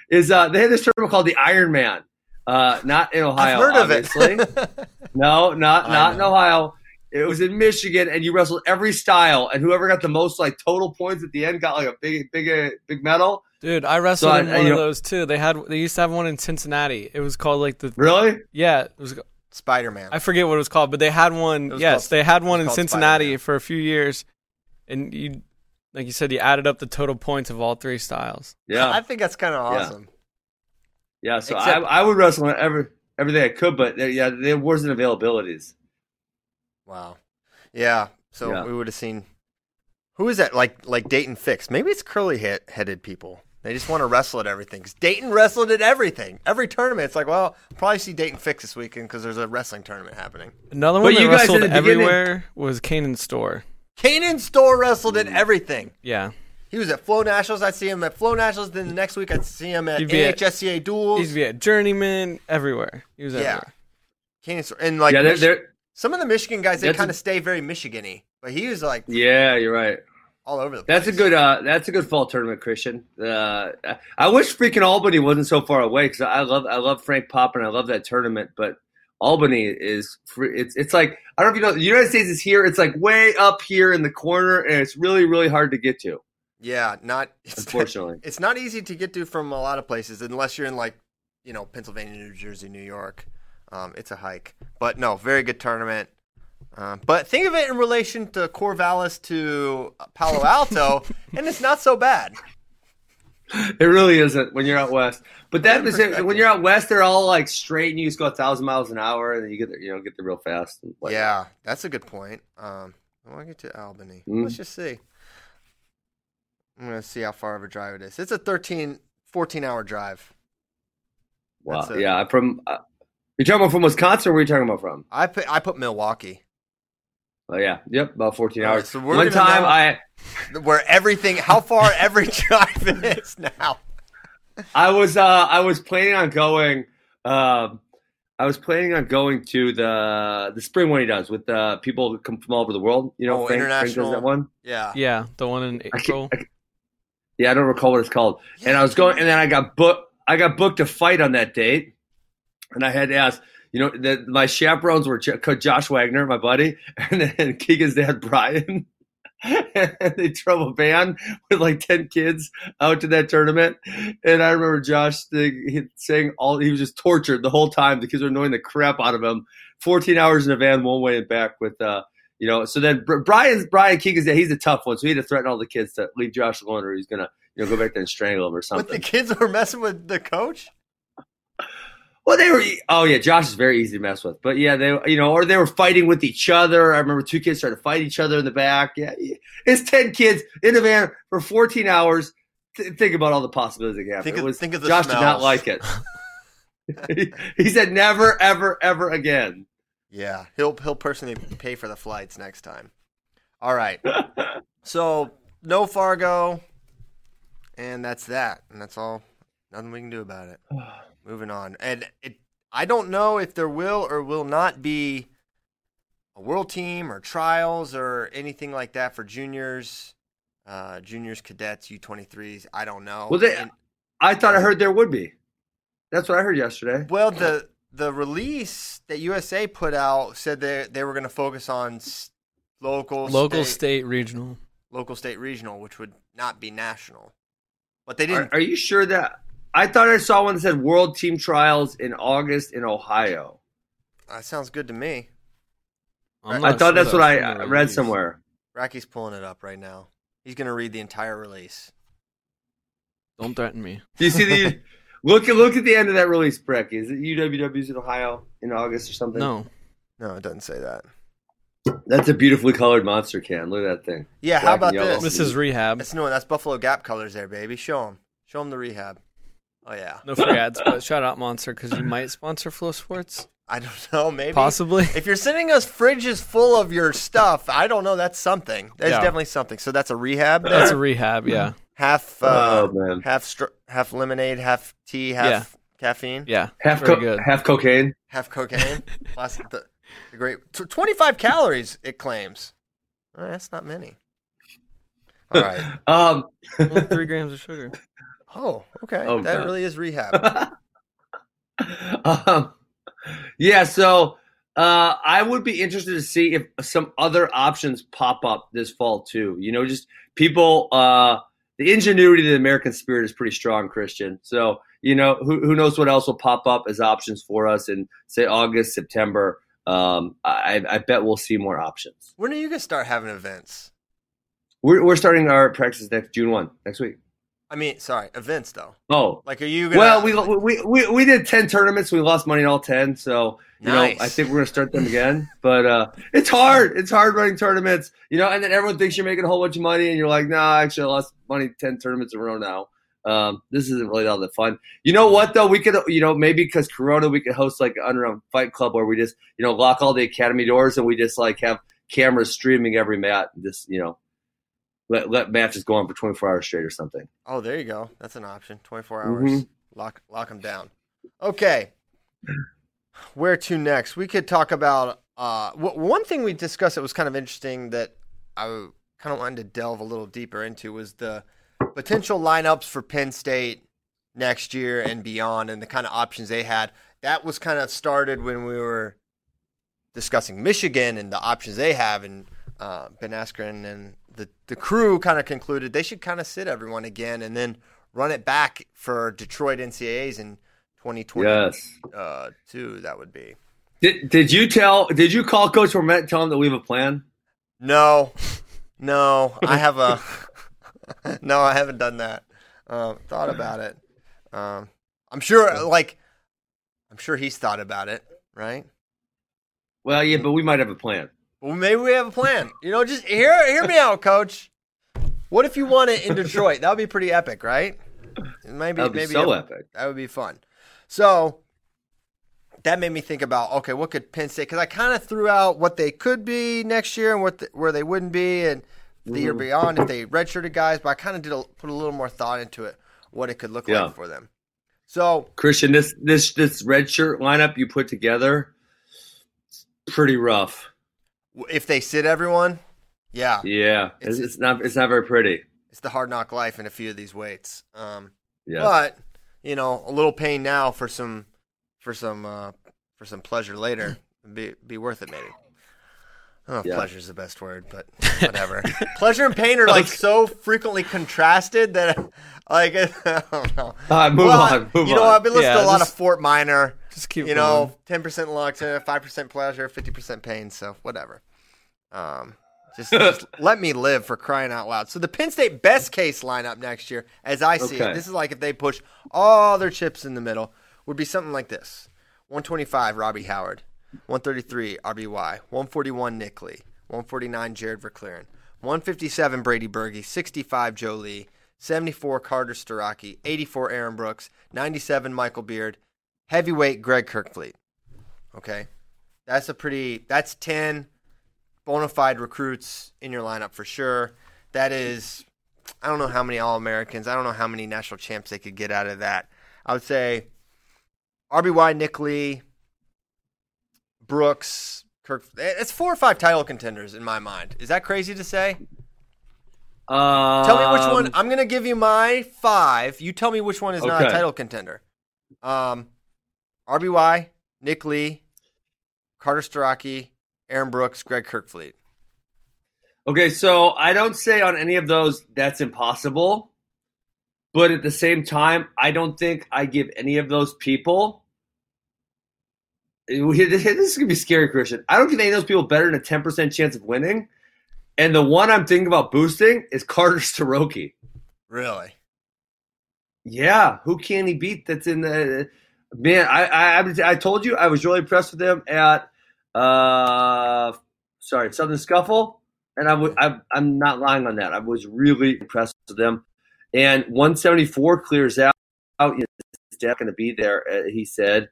is uh, they had this tournament called the Iron Man. Uh, not in Ohio, I've heard obviously. of it. (laughs) No, not not in. Ohio. It was in Michigan, and you wrestled every style, and whoever got the most like total points at the end got like a big, big, uh, big medal. Dude, I wrestled I- in I- one you of know- those too. They had they used to have one in Cincinnati. It was called like the Really? yeah. It was Spider Man. I forget what it was called, but they had one. Yes, called- they had one in Cincinnati Spider-Man. for a few years, and you, like you said, you added up the total points of all three styles. Yeah, I think that's kind of awesome. yeah. So Except- I, I would wrestle in every everything I could, but there, yeah, there wasn't availabilities. Wow. Yeah. So Yeah. we would have seen. Who is that? Like like Daton Fix? Maybe it's curly headed people. They just want to wrestle at everything. Cause Daton wrestled at everything. Every tournament. It's like, well, I'll probably see Daton Fix this weekend because there's a wrestling tournament happening. Another But one that you guys wrestled in the beginning- everywhere was Kanen Storr. Kanen Storr wrestled at everything. Yeah, He was at Flow Nationals. I'd see him at Flow Nationals. Then the next week I'd see him at He'd be at- NHSCA Duels. he's a journeyman everywhere. He was Yeah. everywhere. Kanen Storr. And like yeah, they're, Mich- they're, some of the Michigan guys, they kind of stay very Michigan-y. But he was like yeah, you're right. all over the place. That's a good. Uh, that's a good fall tournament, Christian. Uh, I wish freaking Albany wasn't so far away because I love I love Frank Pop and I love that tournament, but Albany is free. It's it's like I don't know if you know the United States is here. It's like way up here in the corner, and it's really really hard to get to. Yeah, not (laughs) it's Unfortunately. it's not easy to get to from a lot of places unless you're in like you know Pennsylvania, New Jersey, New York. Um, it's a hike, but no, very good tournament. Uh, but think of it in relation to Corvallis to Palo Alto, (laughs) and it's not so bad. It really isn't when you're out west. But that is it. When you're out west, they're all like straight, and you just go a thousand miles an hour, and then you get there, you know get there real fast. Yeah, that's a good point. Um, I want to get to Albany. Mm. Let's just see. I'm going to see how far of a drive it is. It's a 13, 14 hour drive. wow, a- yeah. From uh, you're talking about from Wisconsin, or where are you talking about from? I put I put Milwaukee, Oh yeah, yep, about 14 All right, hours. so we're One time, I where everything, how far every (laughs) drive is now. I was uh I was planning on going um I was planning on going to the the spring one he does with uh people who come from all over the world. You know, Oh, Frank, Frank does international- that one. Yeah. Yeah, the one in April. I- yeah, I don't recall what it's called. and I was going, and then I got booked. I got booked to fight on that date, and I had to ask. You know, the, my chaperones were Josh Wagner, my buddy, (laughs) and then Keegan's dad Brian. and (laughs) they drove a van with like ten kids out to that tournament. And I remember Josh saying, saying all he was just tortured the whole time. The kids were annoying the crap out of him. Fourteen hours in a van, one way and back with uh, you know. So then Br- Brian's Brian Keegan's dad, he's a tough one, so he had to threaten all the kids to leave Josh alone, or he's gonna you know go back there and strangle him or something. But the kids were messing with the coach? Well, they were. Oh yeah, Josh is very easy to mess with. But yeah, they you know, or they were fighting with each other. I remember two kids started to fight each other in the back. Yeah, it's ten kids in a van for fourteen hours. Th- think about all the possibilities that can happen. Think of- was, think of the Josh did not like it. he, (laughs) (laughs) he said never, ever, ever again. Yeah, he'll he'll personally pay for the flights next time. All right. (laughs) So no Fargo, and that's that, and that's all. Nothing we can do about it. (sighs) (sighs) (sighs) Moving on, and it. I don't know if there will or will not be a world team or trials or anything like that for juniors, uh, juniors, cadets, U twenty threes. I don't know. Well, they- And- I thought I heard there would be. That's what I heard yesterday. Well, the the release that USA put out said they they were going to focus on local, Local, state, state, regional. local, state, regional, which would not be national. But they didn't. are you sure that? I thought I saw one that said World Team Trials in August in Ohio. that sounds good to me. I'm I not thought sure that's what I in uh, read release. somewhere. Rocky's pulling it up right now. He's going to read the entire release. Don't threaten me. Do you see the (laughs) look at look at the end of that release, Breck? Is it UWW's in Ohio in August or something? No. No, it doesn't say that. That's a beautifully colored monster can. Look at that thing. Yeah, how about this? This is rehab. That's no, that's Buffalo Gap colors there, baby. Show them. Show them the rehab. Oh yeah. No free ads, but shout out Monster because you might sponsor Flow Sports. (laughs) I don't know. Maybe. Possibly. If you're sending us fridges full of your stuff, I don't know. That's something. That's Yeah. definitely something. So that's a rehab. There? That's a rehab, yeah. half uh, Oh, man. half str- half lemonade, half tea, half Yeah. caffeine, Yeah. Half co- good. half cocaine. half cocaine. (laughs) Plus the, the great tw- 25 calories it claims. All right, that's not many. All right. (laughs) Um, Only three grams of sugar. Oh, okay. Oh, that God. really is rehab. (laughs) um, yeah, so uh, I would be interested to see if some other options pop up this fall too. You know, just people. Uh, the ingenuity of the American spirit is pretty strong, Christian. So you know, who who knows what else will pop up as options for us in say August, September. Um, I, I bet we'll see more options. when are you gonna start having events? We're we're starting our practice next June one next week. I mean, sorry, events though. Oh, Like, are you gonna? well, we, we we we did ten tournaments. We lost money in all ten. So you Nice. know, I think we're gonna start them again. But uh, it's hard. It's hard running tournaments. You know, and then everyone thinks you're making a whole bunch of money, and you're like, Nah, actually, I lost money ten tournaments in a row now. Um, this isn't really all that fun. You know what though? We could, you know, maybe because Corona, we could host like an underground fight club where we just, you know, lock all the academy doors and we just like have cameras streaming every mat and just, you know, let let matches go on for 24 hours straight or something. Oh, there you go. That's an option. 24 hours. Mhm. Lock lock them down. Okay. Where to next? We could talk about uh, w- one thing we discussed that was kind of interesting that I kind of wanted to delve a little deeper into was the potential lineups for Penn State next year and beyond, and the kind of options they had. That was kind of started when we were discussing Michigan and the options they have, and uh, Ben Askren and the the crew kind of concluded they should kind of sit everyone again and then run it back for Detroit NCAAs in 2022. Yes. Uh, two, that would be. Did, did you tell? Did you call Coach Bormet and tell him that we have a plan? No, no, I have a. (laughs) no, I haven't done that. Um, thought about it. Um, I'm sure, like, I'm sure he's thought about it, right? Well, yeah, but we might have a plan. Well, maybe we have a plan. You know, just hear hear me out, Coach. What if you won it in Detroit? That would be pretty epic, right? Maybe, That would be maybe so a- epic. That would be fun. So that made me think about okay, what could Penn State? Because I kind of threw out what they could be next year and what the, where they wouldn't be, and the year Mm-hmm. beyond if they redshirted guys. But I kind of did a, put a little more thought into it, what it could look Yeah. like for them. So Christian, this this this red shirt lineup you put together, pretty rough. If they sit everyone, yeah, Yeah, it's, it's not it's not very pretty. it's the hard knock life in a few of these weights. Um, Yeah, But you know, a little pain now for some for some uh, for some pleasure later. (clears throat) be be worth it maybe. I don't know if Yeah. pleasure's the best word, but (laughs) whatever. pleasure and pain are like so frequently contrasted that (laughs) like (laughs) I don't know. All right, move Well, on. Move you know. I've been listening Yeah, to a lot just- of Fort Minor. Just keep you know, ten percent luck five percent pleasure, fifty percent pain. So whatever. Um, just, (laughs) just let me live for crying out loud. So the Penn State best case lineup next year, as I see Okay. it, this is like if they push all their chips in the middle, would be something like this: one twenty-five, Robbie Howard; one thirty-three, RBY; one forty-one, Nick Lee; one forty-nine, Jarod Verkleeren; one fifty-seven, Brady Berge; sixty-five, Joe Lee; seventy-four, Carter Starocci; eighty-four, Aaron Brooks; ninety-seven, Michael Beard; heavyweight, Greg Kerkvliet. Okay, that's a pretty. That's ten bona fide recruits in your lineup for sure. That is, I don't know how many All Americans, I don't know how many national champs they could get out of that. I would say RBY, Nick Lee, Brooks, Kirk. It's four or five title contenders in my mind. Is that crazy to say? Um, Tell me which one. I'm going to give you my five. You tell me which one is not a title contender. Um, RBY, Nick Lee, Carter Starocci, Aaron Brooks, Greg Kerkvliet. Okay, so I don't say on any of those that's impossible, but at the same time, I don't think I give any of those people. (laughs) This is gonna be scary, Christian. I don't give any of those people better than a ten percent chance of winning. And the one I'm thinking about boosting is (laughs) Carter Starocci. Really? Yeah, who can he beat? That's in the man. I I I told you I was really impressed with him at uh sorry Southern Scuffle, and I would I I'm not lying on that. I was really impressed with them. And 174 clears out. Is Dad going to be there? Uh, he said.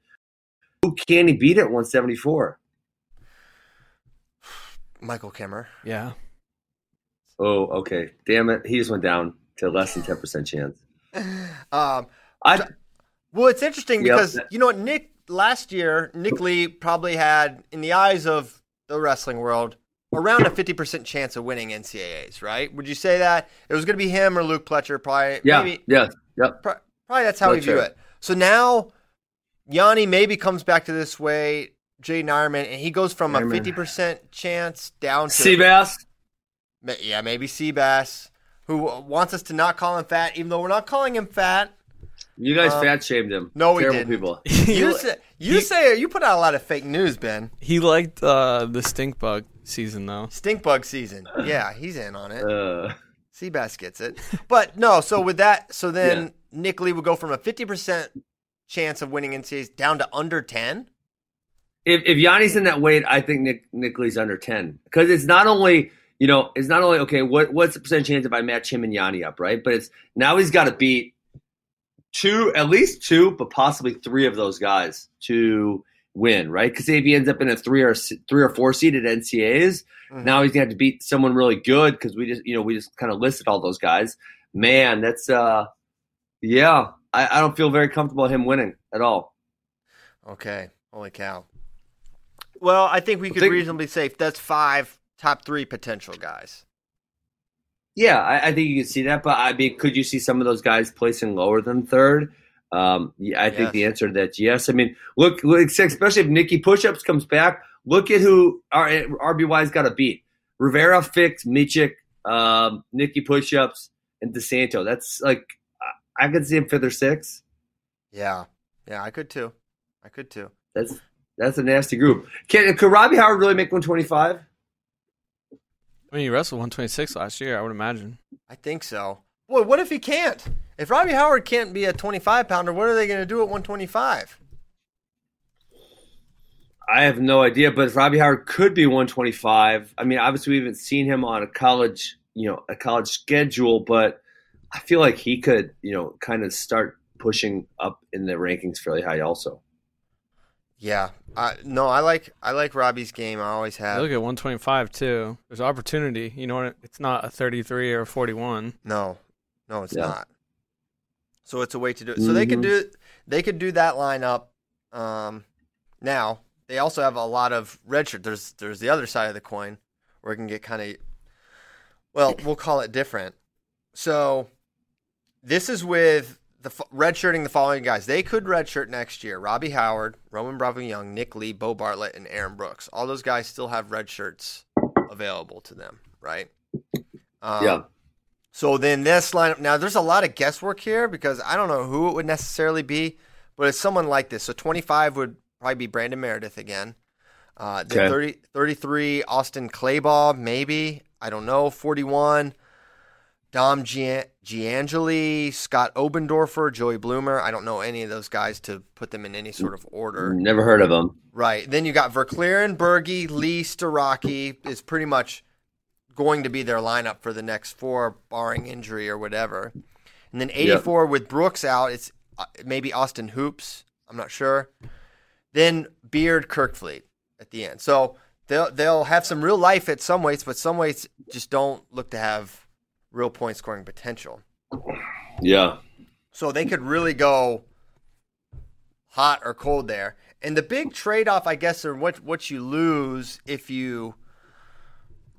Who can he beat at 174? Michael Kemerer. Yeah. Oh, okay. Damn it. He just went down to less than 10% chance. (sighs) Um, I well, it's interesting Yep. because you know what, Nick last year, Nick Lee probably had, in the eyes of the wrestling world, around a fifty percent chance of winning NCAAs. Right? Would you say that it was going to be him or Luke Pletcher? Probably. yeah, Maybe, yeah, yep. pro- probably that's how we view it. So now, Yianni maybe comes back to this way. Jaydin Eierman, and he goes from a fifty percent chance down to Seabass. Yeah, maybe Seabass, who wants us to not call him fat, even though we're not calling him fat. You guys Um, fat shamed him. no, we Terrible didn't. people. (laughs) You say you he- say you put out a lot of fake news, Ben. He liked uh, the stink bug season though. Stink bug season. Yeah, he's in on it. Uh, Seabass gets it. But no, so with that, so then Yeah. Nick Lee would go from a fifty percent chance of winning NCAAs down to under ten. if if Yianni's in that weight, I think Nick Nick Lee's under ten because it's not only you know it's not only okay. What what's the percent chance if I match him and Yianni up, right? But it's now he's got to beat two, at least two, but possibly three of those guys to win, right? Because if he ends up in a three or three or four seed at NCAAs, Mhm. now he's gonna have to beat someone really good because we just you know we just kind of listed all those guys. Man, that's uh, yeah. I, I don't feel very comfortable him winning at all. Okay, holy cow. Well, I think we could think- reasonably say that's five top three potential guys. Yeah, I, I think you can see that, but I mean, could you see some of those guys placing lower than third? Um, yeah, I think Yes. the answer to that's yes. I mean, look, look, especially if Nikki Pushups comes back, look at who our RBY's got to beat: Rivera, Fix, Micic, um, Nikki Pushups, and DeSanto. That's like I could see him fifth or sixth. Yeah, yeah, I could too. I could too. That's that's a nasty group. Can could Robbie Howard really make 125? I mean, he wrestled 126 last year. I would imagine. I think so. Boy, what if he can't? If Robbie Howard can't be a 25 pounder, what are they going to do at 125? I have no idea, but if Robbie Howard could be 125, I mean, obviously we haven't seen him on a college, you know, a college schedule, but I feel like he could, you know, kind of start pushing up in the rankings fairly high also. Yeah, I, no, I like I like Robbie's game. I always I have. look at 125 too. There's opportunity. You know what? It's not a 33 or a 41. No, no, it's Yeah. not. So it's a way to do it. So they could Mhm. do they could do that lineup. Um, now they also have a lot of redshirt. There's there's the other side of the coin where it can get kind of well, we'll call it different. So this is with the f- redshirting the following guys. They could redshirt next year: Robbie Howard, Roman Bravo Young, Nick Lee, Bo Bartlett, and Aaron Brooks. All those guys still have red shirts available to them, right? Um, yeah. so then this lineup now there's a lot of guesswork here because I don't know who it would necessarily be, but it's someone like this. So 25 would probably be Brandon Meredith again. Uh, Okay. 30, 33 Austin Claybaugh maybe I don't know 41 Dom Gian- Giangeli, Scott Obendorfer, Joey Bloomer. I don't know any of those guys to put them in any sort of order. Never heard of them. Right. Then you got Verkleeren, Berge, Lee, Starocci is pretty much going to be their lineup for the next four, barring injury or whatever. And then 84 with Brooks out, it's uh, maybe Austin Hoops. I'm not sure. Then Beard, Kerkvliet at the end. So they'll they'll have some real life at some weights, but some weights just don't look to have real point scoring potential. Yeah. So they could really go hot or cold there. And the big trade off, I guess, or what what you lose if you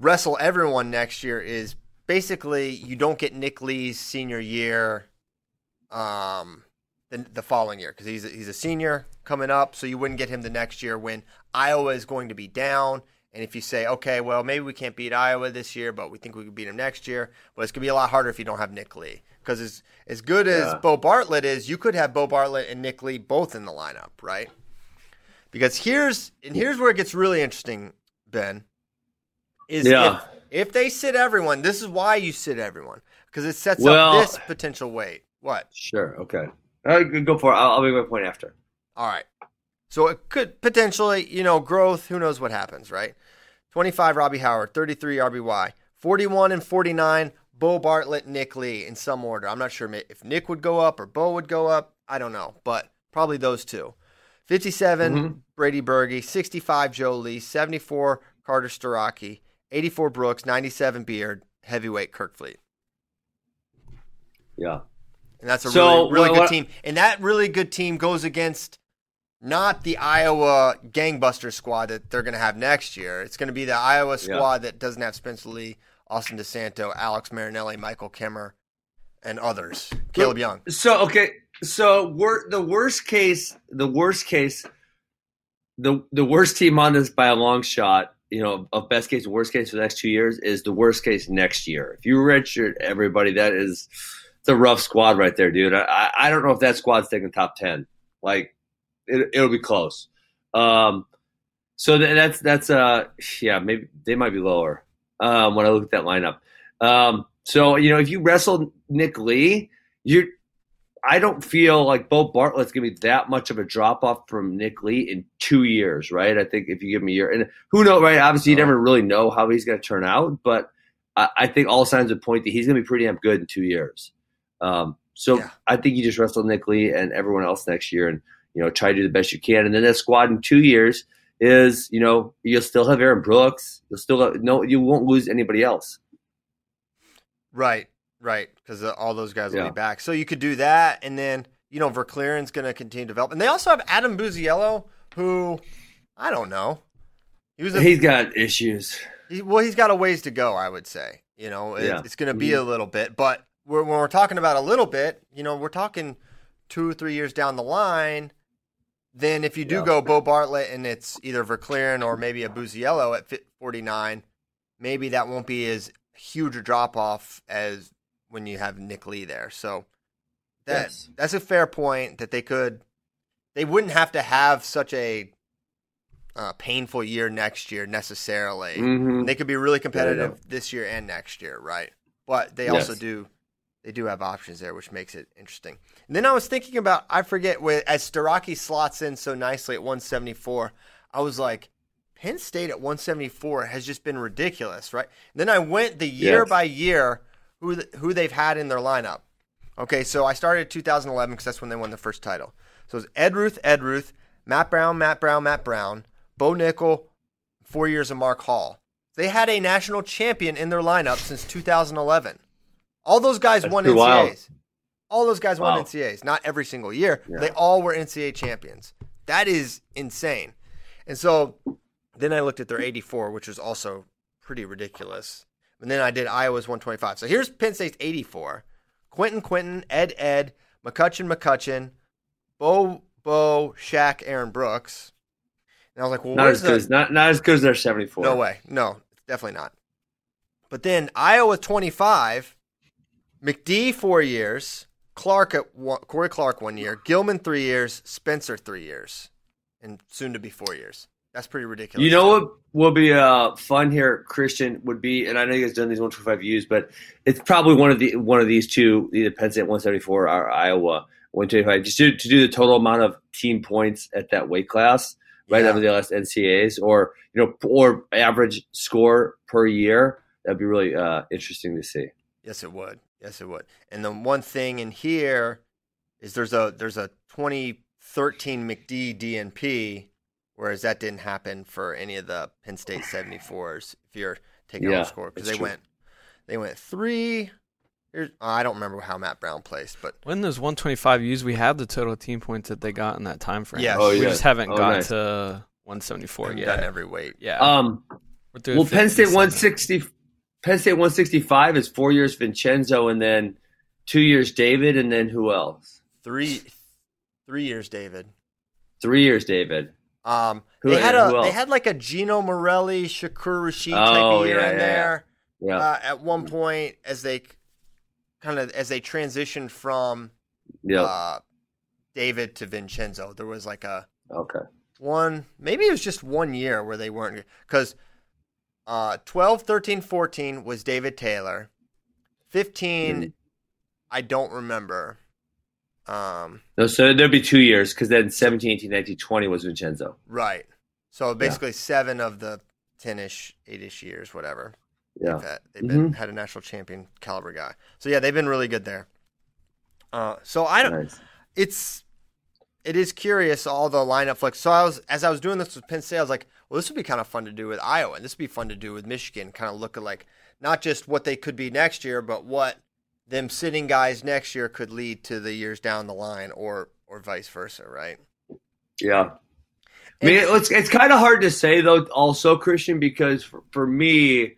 wrestle everyone next year is basically you don't get Nick Lee's senior year um the, the following year because he's a, he's a senior coming up so you wouldn't get him the next year when Iowa is going to be down and if you say okay well maybe we can't beat Iowa this year but we think we can beat him next year but it's going to be a lot harder if you don't have Nick Lee because as as good as Bo Bartlett is you could have Bo Bartlett and Nick Lee both in the lineup right because here's and here's where it gets really interesting Ben is Yeah. if, if they sit everyone this is why you sit everyone because it sets Well- up this potential weight what Sure. Okay. All right, go for it. I'll, I'll make my point after. All right. So it could potentially, you know, growth. Who knows what happens, right? 25, Robbie Howard. 33, RBY. 41 and 49, Bo Bartlett, Nick Lee in some order. I'm not sure if Nick would go up or Bo would go up. I don't know, but probably those two. 57, Mhm. Brady Berge. 65, Joe Lee. 74, Carter Starocci. 84, Brooks. 97, Beard. Heavyweight, Kerkvliet. Yeah. And that's a So, really, really good team. And that really good team goes against not the Iowa gangbuster squad that they're going to have next year. It's going to be the Iowa squad that doesn't have Spencer Lee, Austin DeSanto, Alex Marinelli, Michael Kemerer, and others. Caleb Young. So okay, so we're the worst case. The worst case. The the worst team on this by a long shot. You know, of best case worst case for the next two years is the worst case next year. If you redshirt everybody, that is a rough squad right there, dude. I I- I don't know if that squad's taking top ten. Like it, it'll be close. Um, so th- that's that's uh yeah maybe they might be lower. Um, when I look at that lineup. Um, so you know if you wrestle Nick Lee, you're I don't feel like Bo Bartlett's gonna be that much of a drop off from Nick Lee in two years, right? I think if you give him a year, and who knows, right? Obviously, you never really know how he's gonna turn out, but I, I think all signs would point that he's gonna be pretty damn good in two years. Um, so Yeah. I think you just wrestle Nick Lee and everyone else next year, and you know try to do the best you can, and then that squad in two years is you know you'll still have Aaron Brooks, you'll still have, no, you won't lose anybody else. Right, right. Because uh, all those guys will Yeah. be back. So you could do that. And then, you know, Verkleeren's going to continue to develop. And they also have Adam Buziello, who, I don't know. He was a He's got issues. He, well, he's got a ways to go, I would say. You know, it, Yeah. it's going to be a little bit, but we're, when we're talking about a little bit, you know, we're talking two or three years down the line. Then, if you do Yeah. go Bo Bartlett and it's either Verkleeren or maybe a Buziello at fi- 49, maybe that won't be as huge a drop off as when you have Nick Lee there. So that Yes. that's a fair point that they could they wouldn't have to have such a uh, painful year next year necessarily. Mhm. They could be really competitive Yeah, this year and next year, right? But they also Yes. do they do have options there, which makes it interesting. And then I was thinking about I forget where as Starocci slots in so nicely at 174, I was like, Penn State at 174 has just been ridiculous, right? And then I went the year Yes. by year who th- who they've had in their lineup. Okay, so I started 2011 because that's when they won the first title. So it was Ed Ruth, Ed Ruth, Matt Brown, Matt Brown, Matt Brown, Bo Nickal, four years of Mark Hall. They had a national champion in their lineup since 2011. All those guys That's won pretty wild. All those guys won Wow. NCAAs. Not every single year. Yeah. They all were NCAA champions. That is insane. And so then I looked at their 84, which was also pretty ridiculous. And then I did Iowa's 125. So here's Penn State's 84. Quentin Quentin, Ed Ed, McCutcheon McCutcheon, Bo Bo, Shaq, Aaron Brooks. And I was like, well, Not as good. the As, not not as good as their seventy four. no way. No, definitely not. But then Iowa 25, McD four years, Clark at one, Corey Clark one year, Gilman three years, Spencer three years, and soon to be four years. That's pretty ridiculous. You know what will be uh, fun here, Christian, would be, and I know you guys done these one twenty five U's, but it's probably one of the one of these two, either Penn State one seventy four or Iowa one twenty five, just to, to do the total amount of team points at that weight class, right Yeah. over the last NCAAs, or you know, or average score per year. That'd be really uh, interesting to see. Yes, it would. Yes, it would. And the one thing in here is there's a there's a 2013 McD DNP, whereas that didn't happen for any of the Penn State (sighs) 74s. If you're taking Yeah, all the score, because they true. went they went three. Here's, oh, I don't remember how Matt Brown placed, but When those 125 U's, we have the total team points that they got in that time frame. Yes. Oh, we just haven't Oh, got nice. to 174 we've yet. done every weight. Yeah. Um, We're well, Penn State 57. Penn State one sixty five is four years Vincenzo, and then two years David, and then who else? Three three years, David. Three years David. Um, Who- they had a they had like a Gino Morelli, Shakur Rasheed type Oh, of year yeah, in yeah, there. Yeah. uh, at one point as they kind of as they transitioned from yeah. uh, David to Vincenzo, there was like a okay. one maybe it was just one year where they weren't because uh, 12, 13, 14 was David Taylor. 15 Mhm. I don't remember. Um, No, so there'd be two years because then 17, 18, 19, 20 was Vincenzo. right. So basically seven of the 10ish, 8ish years, whatever. Yeah. They've had, they've been Mhm. had a national champion caliber guy. So yeah, they've been really good there. Uh, so I don't. Nice. it's it is curious all the lineup flex. So I was as I was doing this with Penn State, I was like, well, this would be kind of fun to do with Iowa, and this would be fun to do with Michigan. Kind of look at like not just what they could be next year, but what them sitting guys next year could lead to the years down the line, or or vice versa, right? Yeah. I mean, it's, it's kind of hard to say, though, also, Christian, because for, for me,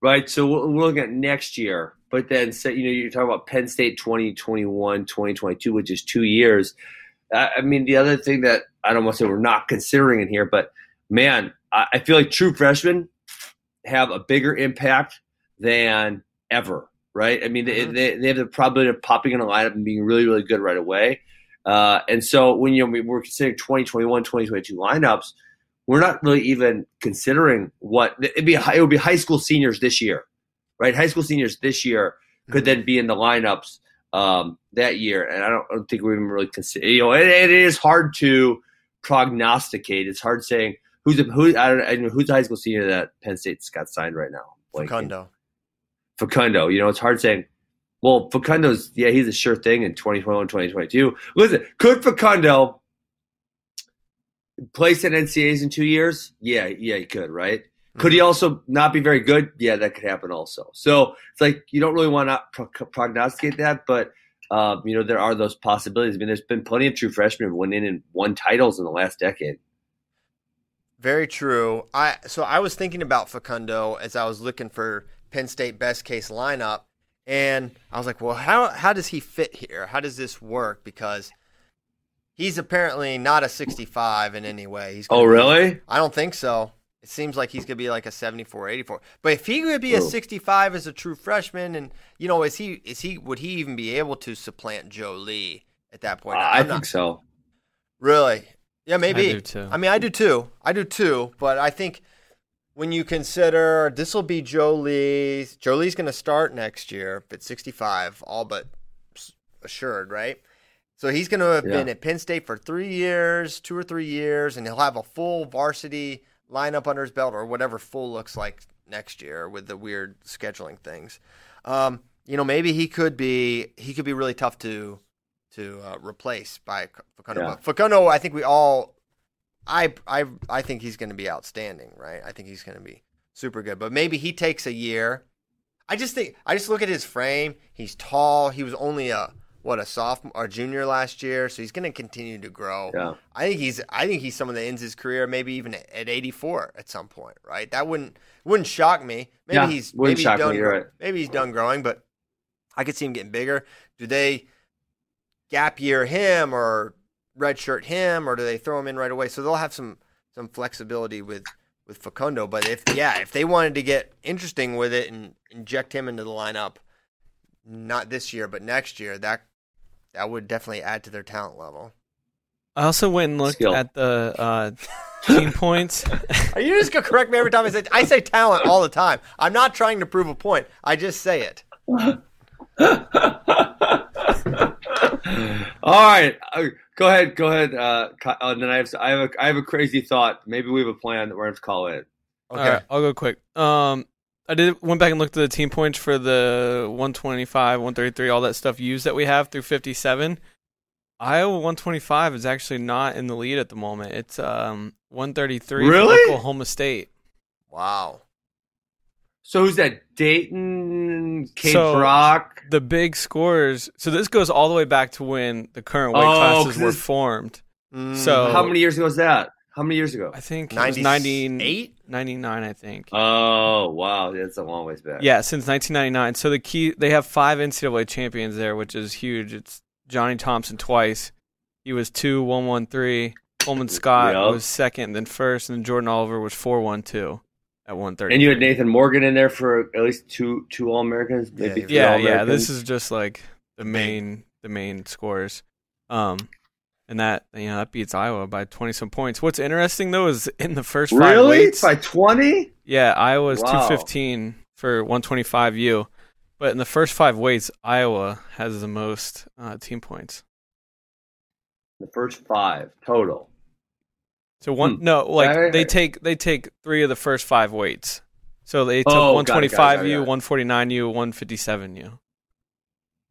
right, so we're looking at next year, but then, say, you know, you're talking about Penn State 2021, 2022, which is two years. I, I mean, the other thing that I don't want to say we're not considering in here, but man, I, I feel like true freshmen have a bigger impact than ever, right? I mean, they, Mhm. they, they have the probability of popping in a lineup and being really, really good right away. Uh, and so when you know, we- we're considering 2021, 2022 lineups, we're not really even considering what it'd be. It would be high school seniors this year, right? High school seniors this year could then be in the lineups um, that year, and I don't, I don't think we're even really consider. You know, it, it is hard to prognosticate. It's hard saying who's the, who. I don't, I don't know who's the high school senior that Penn State's got signed right now. Blanking. Facundo. Facundo. You know, it's hard saying, well, Facundo's, yeah, he's a sure thing in 2021, 2022. Listen, could Facundo place at NCAAs in two years? Yeah, yeah, he could, right? Could he also not be very good? Yeah, that could happen also. So it's like you don't really want to pro- prognosticate that, but um, you know there are those possibilities. I mean, there's been plenty of true freshmen who went in and won titles in the last decade. Very true. I so I was thinking about Facundo as I was looking for Penn State best case lineup, and I was like, well, how how does he fit here? How does this work? Because he's apparently not a 65 in any way. He's Oh, be- really? I don't think so. It seems like he's gonna be like a 74, 84. But if he would be a 65 as a true freshman, and you know, is he is he would he even be able to supplant Joe Lee at that point? I I'm think not so. really. Yeah, maybe. I do too. I mean, I do too. I do too. But I think when you consider this will be Joe Jolie's going to start next year at 65, all but assured, right? So he's going to have Yeah. been at Penn State for three years, two or three years, and he'll have a full varsity lineup under his belt or whatever full looks like next year with the weird scheduling things. Um, you know, maybe he could be he could be really tough to to uh, replace by Facundo. Yeah. Facundo, I think we all, I I I think he's going to be outstanding, right? I think he's going to be super good. But maybe he takes a year. I just think I just look at his frame. He's tall. He was only a what a sophomore or junior last year, so he's going to continue to grow. Yeah. I think he's I think he's someone that ends his career maybe even at, at 84 at some point, right? That wouldn't wouldn't shock me. Maybe Yeah, he's maybe he's done you're right. maybe he's done growing, but I could see him getting bigger. Do they gap year him or redshirt him, or do they throw him in right away? So they'll have some some flexibility with with Facundo. But if yeah, if they wanted to get interesting with it and inject him into the lineup, not this year but next year, that that would definitely add to their talent level. I also went and looked Skill. at the uh, team (laughs) points. Are you just gonna correct me every time I say I say talent all the time? I'm not trying to prove a point. I just say it. (laughs) (laughs) All right, uh, go ahead, go ahead. Uh, uh, and then I have I have a I have a crazy thought. Maybe we have a plan that we're going to call it. Okay. All right, I'll go quick. Um, I did went back and looked at the team points for the 125, 133, all that stuff used that we have through 57. Iowa 125 is actually not in the lead at the moment. It's um 133 Really? Oklahoma State. Wow. So who's that? Daton, Cape So- Rock. The big scores. So this goes all the way back to when the current weight Oh, classes 'cause were formed. Mm, So- How many years ago was that? How many years ago? I think it was 90, 98? 99, I think. Oh wow, that's a long ways back. Yeah, since 1999. So the key, they have five NCAA champions there, which is huge. It's Johnny Thompson twice. He was two one one three. Coleman Scott Yep. was second, then first, and then Jordan Oliver was four one two at one thirty. And you had Nathan Morgan in there for at least two two All Americans, maybe Yeah, three Yeah, All yeah. This is just like the main, the main scores. Um, and that you know that beats Iowa by twenty some points. What's interesting though is in the first five really weights, by twenty. Yeah, Iowa is Wow. 215 for 125U. But in the first five weights, Iowa has the most uh, team points. The first five total. So one Hmm. no, like Right, right, they take they take three of the first five weights. So they took Oh, got it, got it, got it, 125U, 149U, 157U.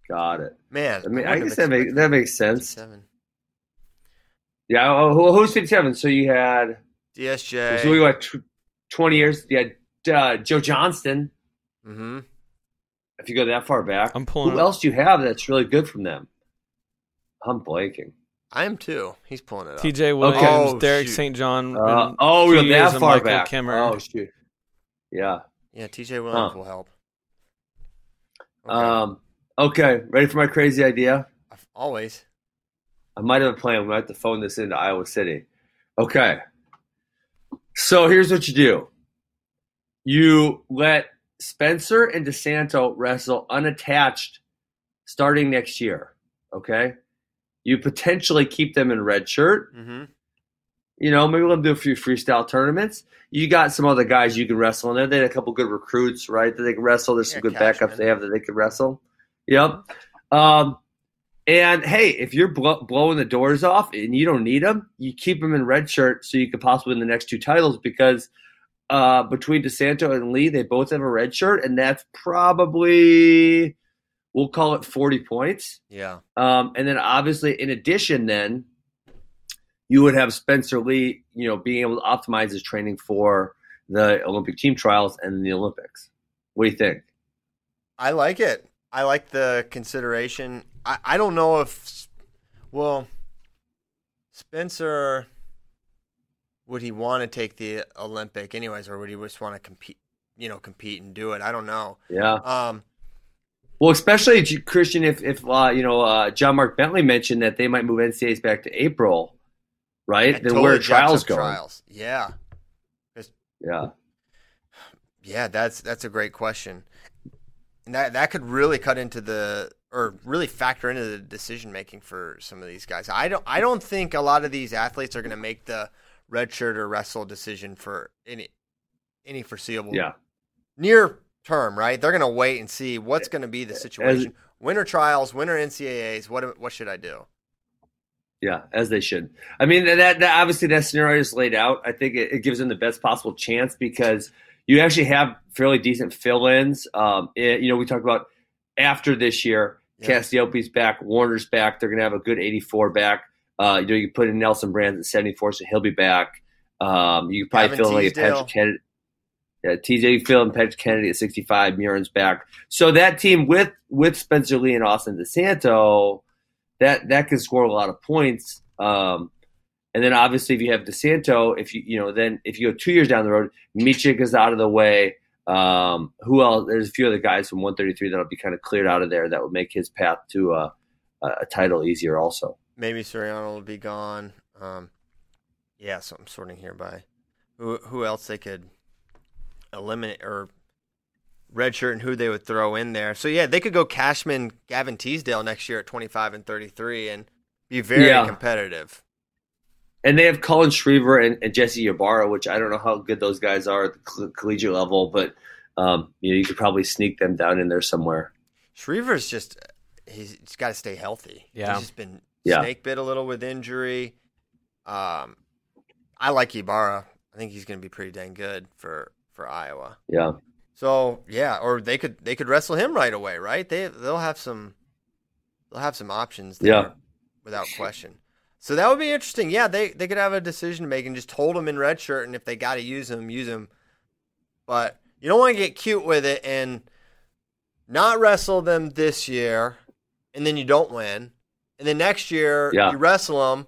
Got it. Man, I mean, I wouldn't guess that makes that makes sense. 57. Yeah. Oh, who's fifty-seven? So you had DSJ. so we got tw- twenty years. You had uh, Joe Johnston. mm-hmm. If you go that far back, I'm pulling Who up- else do you have that's really good from them? I'm blanking. I am too. He's pulling it up. TJ Williams, Oh, Derek. St. John. Uh, and oh, two we got years that of far Michael back. Kimmer. Oh shoot. Yeah. Yeah, TJ Williams Huh. will help. Okay. Um. Okay. Ready for my crazy idea? Always. I might have a plan. We might have to phone this into Iowa City. Okay. So here's what you do. You let Spencer and DeSanto wrestle unattached starting next year. Okay. You potentially keep them in red shirt. Mm-hmm. You know, maybe let them do a few freestyle tournaments. You got some other guys you can wrestle in there. They had a couple good recruits, right? That they can wrestle. There's some Yeah, good Cashman. backups they have that they can wrestle. Yep. Um, and hey, if you're blow, blowing the doors off and you don't need them, you keep them in red shirt so you could possibly win the next two titles because uh, between DeSanto and Lee, they both have a red shirt, and that's probably we'll call it 40 points. Yeah. Um, and then obviously, in addition, then you would have Spencer Lee, you know, being able to optimize his training for the Olympic team trials and the Olympics. What do you think? I like it. I like the consideration. I, I don't know if, well, Spencer, would he want to take the Olympic anyways, or would he just want to compete, you know, compete and do it? I don't know. Yeah. Um, Well, especially Christian, if if uh, you know uh, John Mark Bentley mentioned that they might move NCAAs back to April, right? then totally where are trials going? Trials. Yeah. Yeah. Yeah, that's that's a great question. And that that could really cut into the or really factor into the decision making for some of these guys. I don't I don't think a lot of these athletes are going to make the redshirt or wrestle decision for any any foreseeable Yeah. near term, right? They're going to wait and see what's going to be the situation. winter trials, winter NCAAs. What what should I do? Yeah, as they should. I mean, that, that obviously that scenario is laid out. I think it, it gives them the best possible chance because you actually have fairly decent fill-ins. Um, it- you know, we talked about after this year, Yeah. Cassioppi's back, Warner's back. They're going to have a good 84 back. Uh, you know, you can put in Nelson Brands at 74, so he'll be back. Um, you can probably Gavin fill in like a Kennedy. Yeah, TJ you and Patrick Kennedy at 65. Murin's back. So that team with with Spencer Lee and Austin DeSanto, that that can score a lot of points. Um, and then obviously if you have DeSanto, if you you know then if you go two years down the road, Micic is out of the way. Um, who else? There's a few other guys from 133 that'll be kind of cleared out of there that would make his path to a, a title easier. Also, Maybe Suriano will be gone. Um, yeah, so I'm sorting here by who who else they could eliminate or redshirt and who they would throw in there. So yeah, they could go Cashman, Gavin Teasdale next year at 25 and 33 and be very Yeah. competitive. and they have Cullan Schriever and, and Jesse Ybarra, which I don't know how good those guys are at the coll- collegiate level, but um, you know you could probably sneak them down in there somewhere. Schriever's just he's, he's got to stay healthy. Yeah. he's just been Yeah. snake bit a little with injury. Um, I like Ybarra. I think he's going to be pretty dang good for for Iowa. Yeah, So yeah, or they could they could wrestle him right away, right? They they'll have some they'll have some options there Yeah. without question. So that would be interesting. Yeah, they they could have a decision to make and just hold him in red shirt, and if they got to use him, use him. But you don't want to get cute with it and not wrestle them this year, and then you don't win, and then next year Yeah. you wrestle them,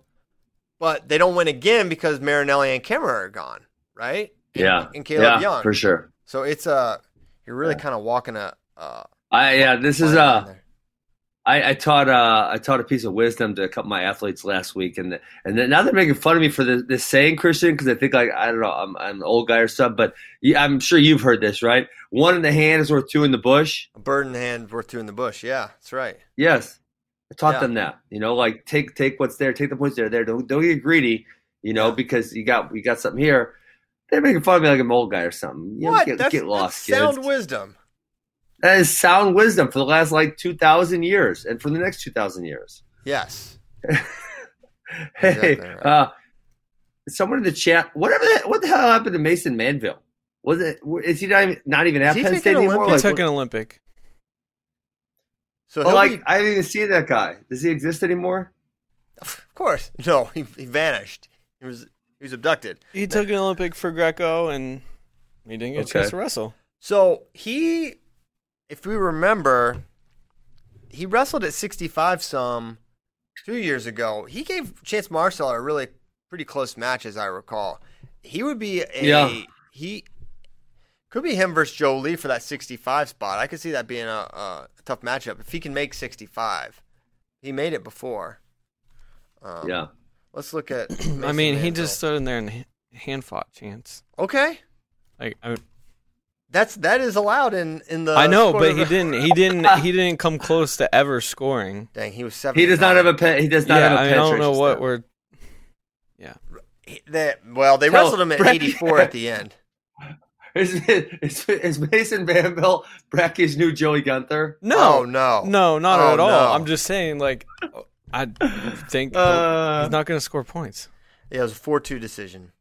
but they don't win again because Marinelli and Kemerer are gone, right? And- yeah, and Caleb yeah, Young for sure. so it's uh you're really kind of walking a uh I yeah, this is line uh. I, I taught uh, I taught a piece of wisdom to a couple of my athletes last week, and and then now they're making fun of me for this, this saying Christian because I think like I don't know I'm, I'm an old guy or something, but I'm sure you've heard this, right? One in the hand is worth two in the bush. a bird in the hand worth two in the bush. Yeah, that's right. Yes, I taught Yeah. them that. You know, like take take what's there, take the points that are there. Don't don't get greedy. You know, Yeah. because you got you got something here. They're making fun of me like I'm an old guy or something. You know, what? Get, that's, get lost, that's sound kids. wisdom. That is sound wisdom for the last like two thousand years, and for the next two thousand years. Yes. (laughs) Hey, Exactly right. uh, someone in the chat, whatever that, what the hell happened to Mason Manville? Was it? Is he not even, not even at he Penn State anymore? Olympic? He Like, took an Olympic. So oh, like be, I didn't even seen that guy. Does he exist anymore? of course, no, he, he vanished. He was he was abducted. He took an Olympic for Greco, and he didn't get a Okay. chance to wrestle. So he, if we remember, he wrestled at 65 some two years ago. He gave Chance Marsteller a really pretty close match, as I recall. He would be a Yeah. he could be him versus Joe Lee for that 65 spot. I could see that being a, a tough matchup if he can make 65. He made it before. Um, yeah. Let's look at. (clears throat) I mean, he Manville. Manville. just stood in there and hand fought Chance. okay. Like I, That's that is allowed in in the. I know, sport but of- he (laughs) didn't. He didn't. He didn't come close to ever scoring. Dang, he was seven. He does not have a pe- he does not yeah, have a I, mean, I don't know penetration what step. we're. He- That, well, they Tell wrestled him at Brett- 84 at the end. (laughs) Is, is, is Mason Manville Bracky's new Joey Gunther? Oh No, no, no, not Oh, at all. no. I'm just saying, like, I think Uh, he's not going to score points. Yeah, it was a 4-2 decision.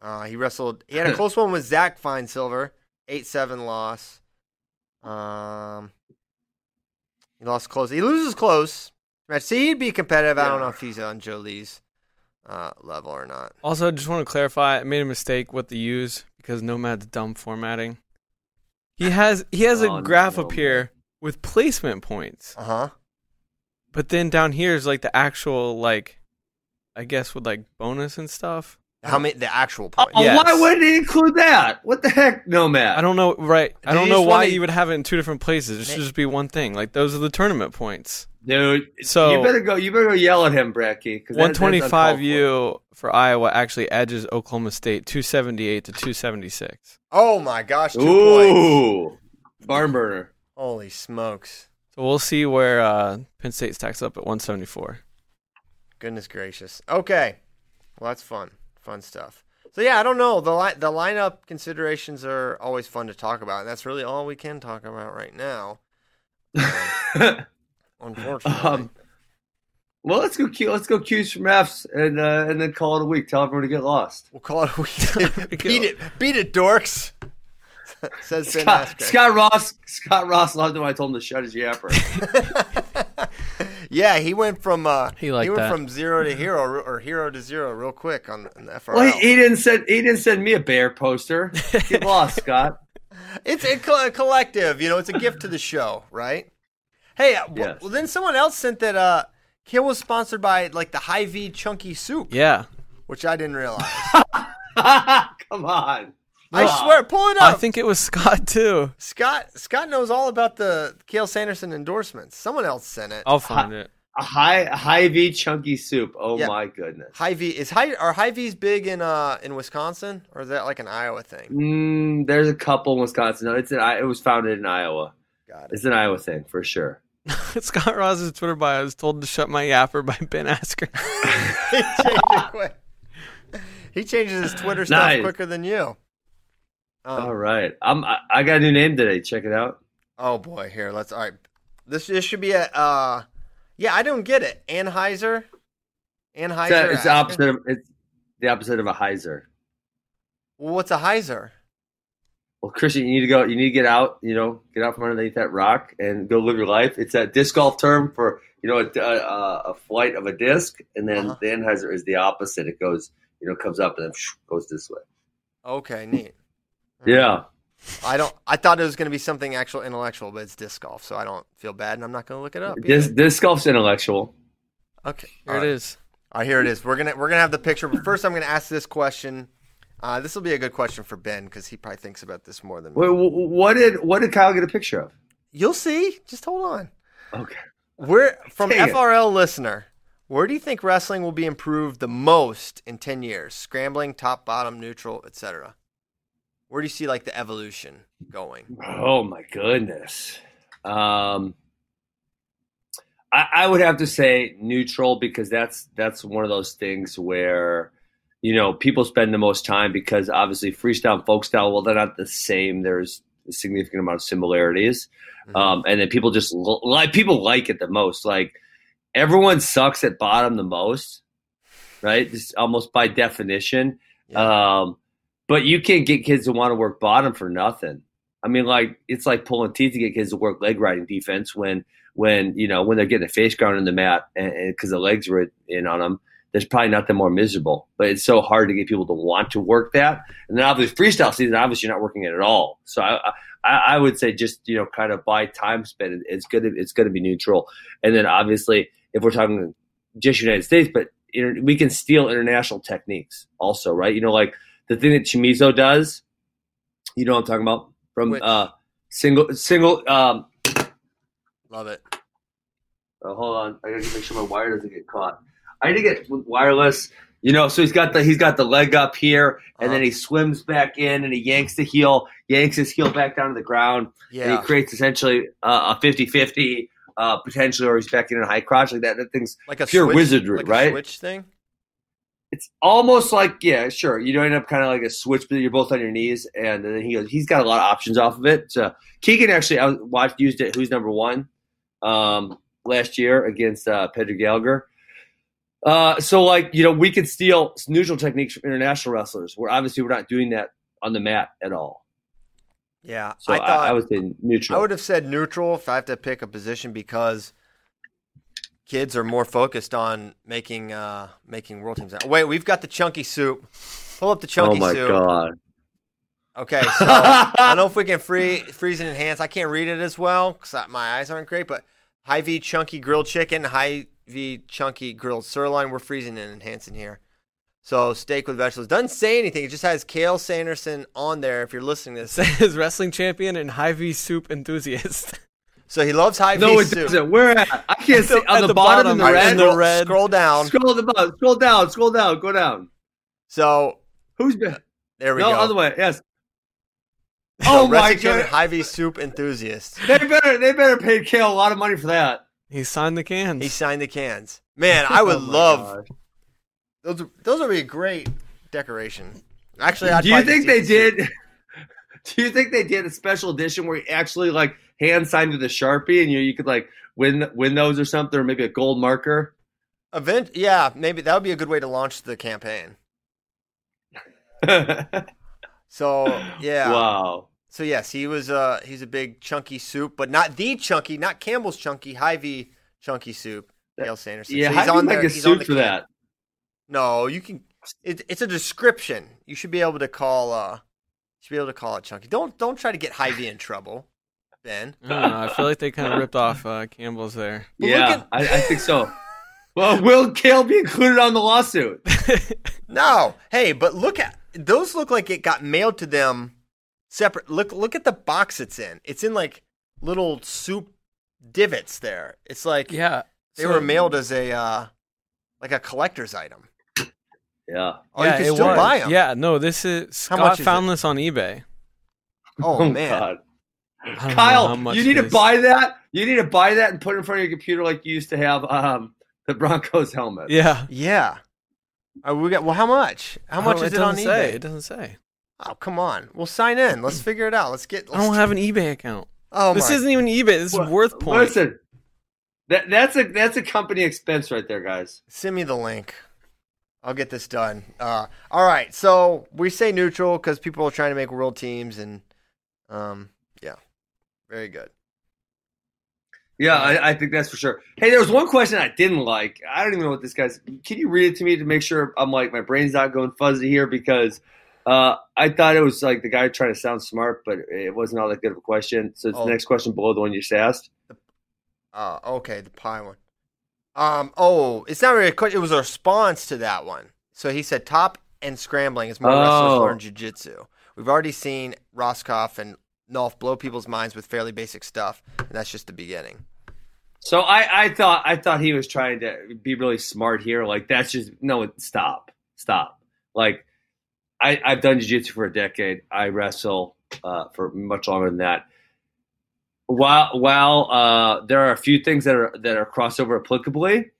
Uh, he wrestled. He had a close one with Zach Finesilver, eight seven loss. Um, he lost close. He loses close. Match. See, he'd be competitive. I don't know if he's on Joe Lee's uh, level or not. Also, I just want to clarify. I made a mistake with the use because Nomad's dumb formatting. He has he has Oh, a graph no, up here with placement points, Uh huh. But then down here is like the actual like, I guess with like bonus and stuff. How many? The actual Oh, points. Yes. Why wouldn't he include that? What the heck, Nomad? I don't know. Right? I Did don't know why wanna- you would have it in two different places. It should just be one thing. Like those are the tournament points. dude. So- you better go. You better go yell at him, Bracky. 'cause One twenty-five One that's twenty uncalled five for. U for Iowa actually edges Oklahoma State two seventy eight to two seventy six. Oh my gosh, two points. Ooh, barn burner. Holy smokes. So we'll see where uh, Penn State stacks up at 174. Goodness gracious. Okay. Well, that's fun. Fun stuff. So yeah, I don't know. The li- the lineup considerations are always fun to talk about, and that's really all we can talk about right now. (laughs) Um, unfortunately. Um, well, let's go. Q, let's go Q's from F's, and uh, and then call it a week. Tell everyone to get lost. we'll call it a week. (laughs) beat it. Beat it, dorks. (laughs) Says Ben Scott, Askren. Scott Ross. Scott Ross loved it when I told him to shut his yapper. (laughs) yeah, he went from uh, He liked went that. from zero to hero or, or hero to zero real quick on, on the FRL. well, he, he didn't send. He didn't send me a bear poster. Get lost, (laughs) Scott. It's a, co- collective, you know. It's a gift to the show, right? Hey, uh, w- Yes. well, then someone else sent that uh, Kill was sponsored by like the Hy-Vee Chunky Soup, Yeah. which I didn't realize. Come on. I swear, pull it up. I think it was Scott too. Scott Scott knows all about the Cael Sanderson endorsements. Someone else sent it. I'll find it. A high Hy-Vee chunky soup. Oh Yeah. my goodness. Hy-Vee is high are Hy-Vee's big in uh in Wisconsin or is that like an Iowa thing? Mm, there's a couple in Wisconsin. No, it's an, it was founded in Iowa. Got it. It's an Iowa thing for sure. (laughs) Scott Ross's Twitter bio I was told to shut my yapper by Ben Askren. (laughs) he changed. He changes his Twitter stuff Nice. quicker than you. Um, All right. I'm I, I got a new name today. Check it out. Oh boy, here let's. All right, this this should be a. Uh, yeah, I don't get it. Anhyzer. Anhyzer. a- it's the opposite of it's the opposite of a Hyzer. Well, what's a Hyzer? Well, Christian, you need to go. You need to get out. You know, get out from underneath that rock and go live your life. It's a disc golf term for you know a, a, a flight of a disc, and then Uh-huh. the Anhyzer is the opposite. It goes, you know, comes up and then goes this way. Okay, neat. Yeah. I don't. I thought it was going to be something actual intellectual, but it's disc golf, so I don't feel bad, and I'm not going to look it up. either. Disc, disc golf's intellectual. Okay, Here all it right. is. All right, here it is. We're gonna we're gonna have the picture, but first I'm going to ask this question. Uh, this will be a good question for Ben because he probably thinks about this more than me. Wait, what did what did Kyle get a picture of? You'll see. Just hold on. Okay. Where from Dang it. FRL listener, where do you think wrestling will be improved the most in ten years? Scrambling, top, bottom, neutral, etc. Where do you see like the evolution going? Oh my goodness. Um, I, I would have to say neutral because that's that's one of those things where you know people spend the most time because obviously freestyle and folk style well they're not the same. There's a significant amount of similarities, Mhm. um, and then people just like people like it the most. Like everyone sucks at bottom the most, right? Just almost by definition. Um, but you can't get kids to want to work bottom for nothing. I mean, like it's like pulling teeth to get kids to work leg riding defense when when you know when they're getting a face ground in the mat and because the legs were in on them. There's probably nothing more miserable, but it's so hard to get people to want to work that. And then obviously freestyle season, obviously you're not working it at all. So I, I, I would say just you know kind of by time spent, it's good. It's going to be neutral. And then obviously if we're talking just United States, but we can steal international techniques also, right? You know, like the thing that Chamizo does. You know what I'm talking about from Which? uh, single single. Um, Love it. oh, hold on, I gotta make sure my wire doesn't get caught. I need to get wireless. You know, so he's got the he's got the leg up here, and then Uh-huh. he swims back in, and he yanks the heel, yanks his heel back down to the ground, and Yeah. he creates essentially uh, a 50-50 uh, potentially, or he's back in a high crotch like that. That thing's Like a pure switch, wizardry, like a right? switch thing. It's almost like yeah, sure. You don't end up kind of like a switch, but you're both on your knees, and then he goes. He's got a lot of options off of it. So Keegan actually, I watched used it. Who's number one um, last year against uh, Pedro Gallagher. Uh, so like you know, we could steal neutral techniques from international wrestlers. Where obviously we're not doing that on the mat at all. Yeah, So I I, thought I, would say neutral. I would have said neutral if I have to pick a position because kids are more focused on making uh, making world teams. Wait, we've got the chunky soup. Pull up the chunky soup. oh chunky my soup. god! Okay, so (laughs) I don't know if we can free, freeze and enhance. I can't read it as well because my eyes aren't great. But Hy-Vee chunky grilled chicken, high V chunky grilled sirloin. We're freezing and enhancing here. So steak with vegetables doesn't say anything. It just has Cael Sanderson on there. If you're listening to this, Says wrestling champion and Hy-Vee soup enthusiast. (laughs) so he loves high No, V it soup. doesn't. Where at? I can't see on the the, bottom, bottom, in the All right, red. in the scroll, red. scroll down. Scroll the bottom. Scroll down. Scroll down. Go down. So Who's been? Uh, there we no, go. No, other way. Yes. Oh my god! Hy-Vee soup enthusiast. They better they better pay Cael a lot of money for that. He signed the cans. He signed the cans. Man, I (laughs) would Oh love God. those. Those would be a great decoration. Actually, I'd Do you think just they soup. did? (laughs) Do you think they did a special edition where you actually like hand signed with a sharpie and you you could like win win those or something or maybe a gold marker? Event? Yeah, maybe that would be a good way to launch the campaign. (laughs) So yeah. Wow. So yes, he was. Uh, he's a big chunky soup, but not the chunky, not Campbell's chunky, Hy-Vee chunky soup. Cael Sanderson. Yeah, so he's on there. a he's on the for can. that? No, you can. It, it's a description. You should be able to call. Uh, you should be able to call it chunky. Don't don't try to get Hy-Vee in trouble, Ben. I know. I feel like they kind of (laughs) ripped off uh, Campbell's there. But yeah, at- I, I think so. (laughs) Well, will Cael be included on the lawsuit? (laughs) No, hey, but look at those. Look like it got mailed to them separate. Look look at the box it's in. It's in like little soup divots there. It's like yeah, they so- were mailed as a uh, like a collector's item. Yeah. Oh, yeah, you can still was. buy them. Yeah, no, this is How Scott much is found it? this on eBay. Oh, man. God. Kyle, you need to buy that. You need to buy that and put it in front of your computer like you used to have um, the Broncos helmet. Yeah, Yeah. Uh, we got well. How much? How much Oh, is it, on doesn't say. eBay? It doesn't say. Oh, come on. We'll sign in. Let's (clears throat) figure it out. Let's get. I Let's, don't have an eBay account. Oh this my. isn't even eBay. This is WorthPoint. Listen, that that's a that's a company expense right there, guys. Send me the link. I'll get this done. Uh, all right. So we say neutral because people are trying to make world teams, and um, yeah, very good. Yeah, I, I think that's for sure. Hey, there was one question I didn't like. I don't even know what this guy's. Can you read it to me to make sure I'm like my brain's not going fuzzy here because uh, I thought it was like the guy trying to sound smart, but it wasn't all that good of a question. So it's Oh. the next question below the one you just asked. Uh, okay, the pie one. Um, oh, it's not really a question. It was a response to that one. So he said top and scrambling is more wrestlers Oh. learn jujitsu. We've already seen Roscoff and Nolf blow people's minds with fairly basic stuff, and that's just the beginning. So I, I thought I thought he was trying to be really smart here. Like that's just no stop. Stop. Like I, I've done jiu-jitsu for a decade. I wrestle uh, for much longer than that. While while uh, there are a few things that are that are crossover applicably,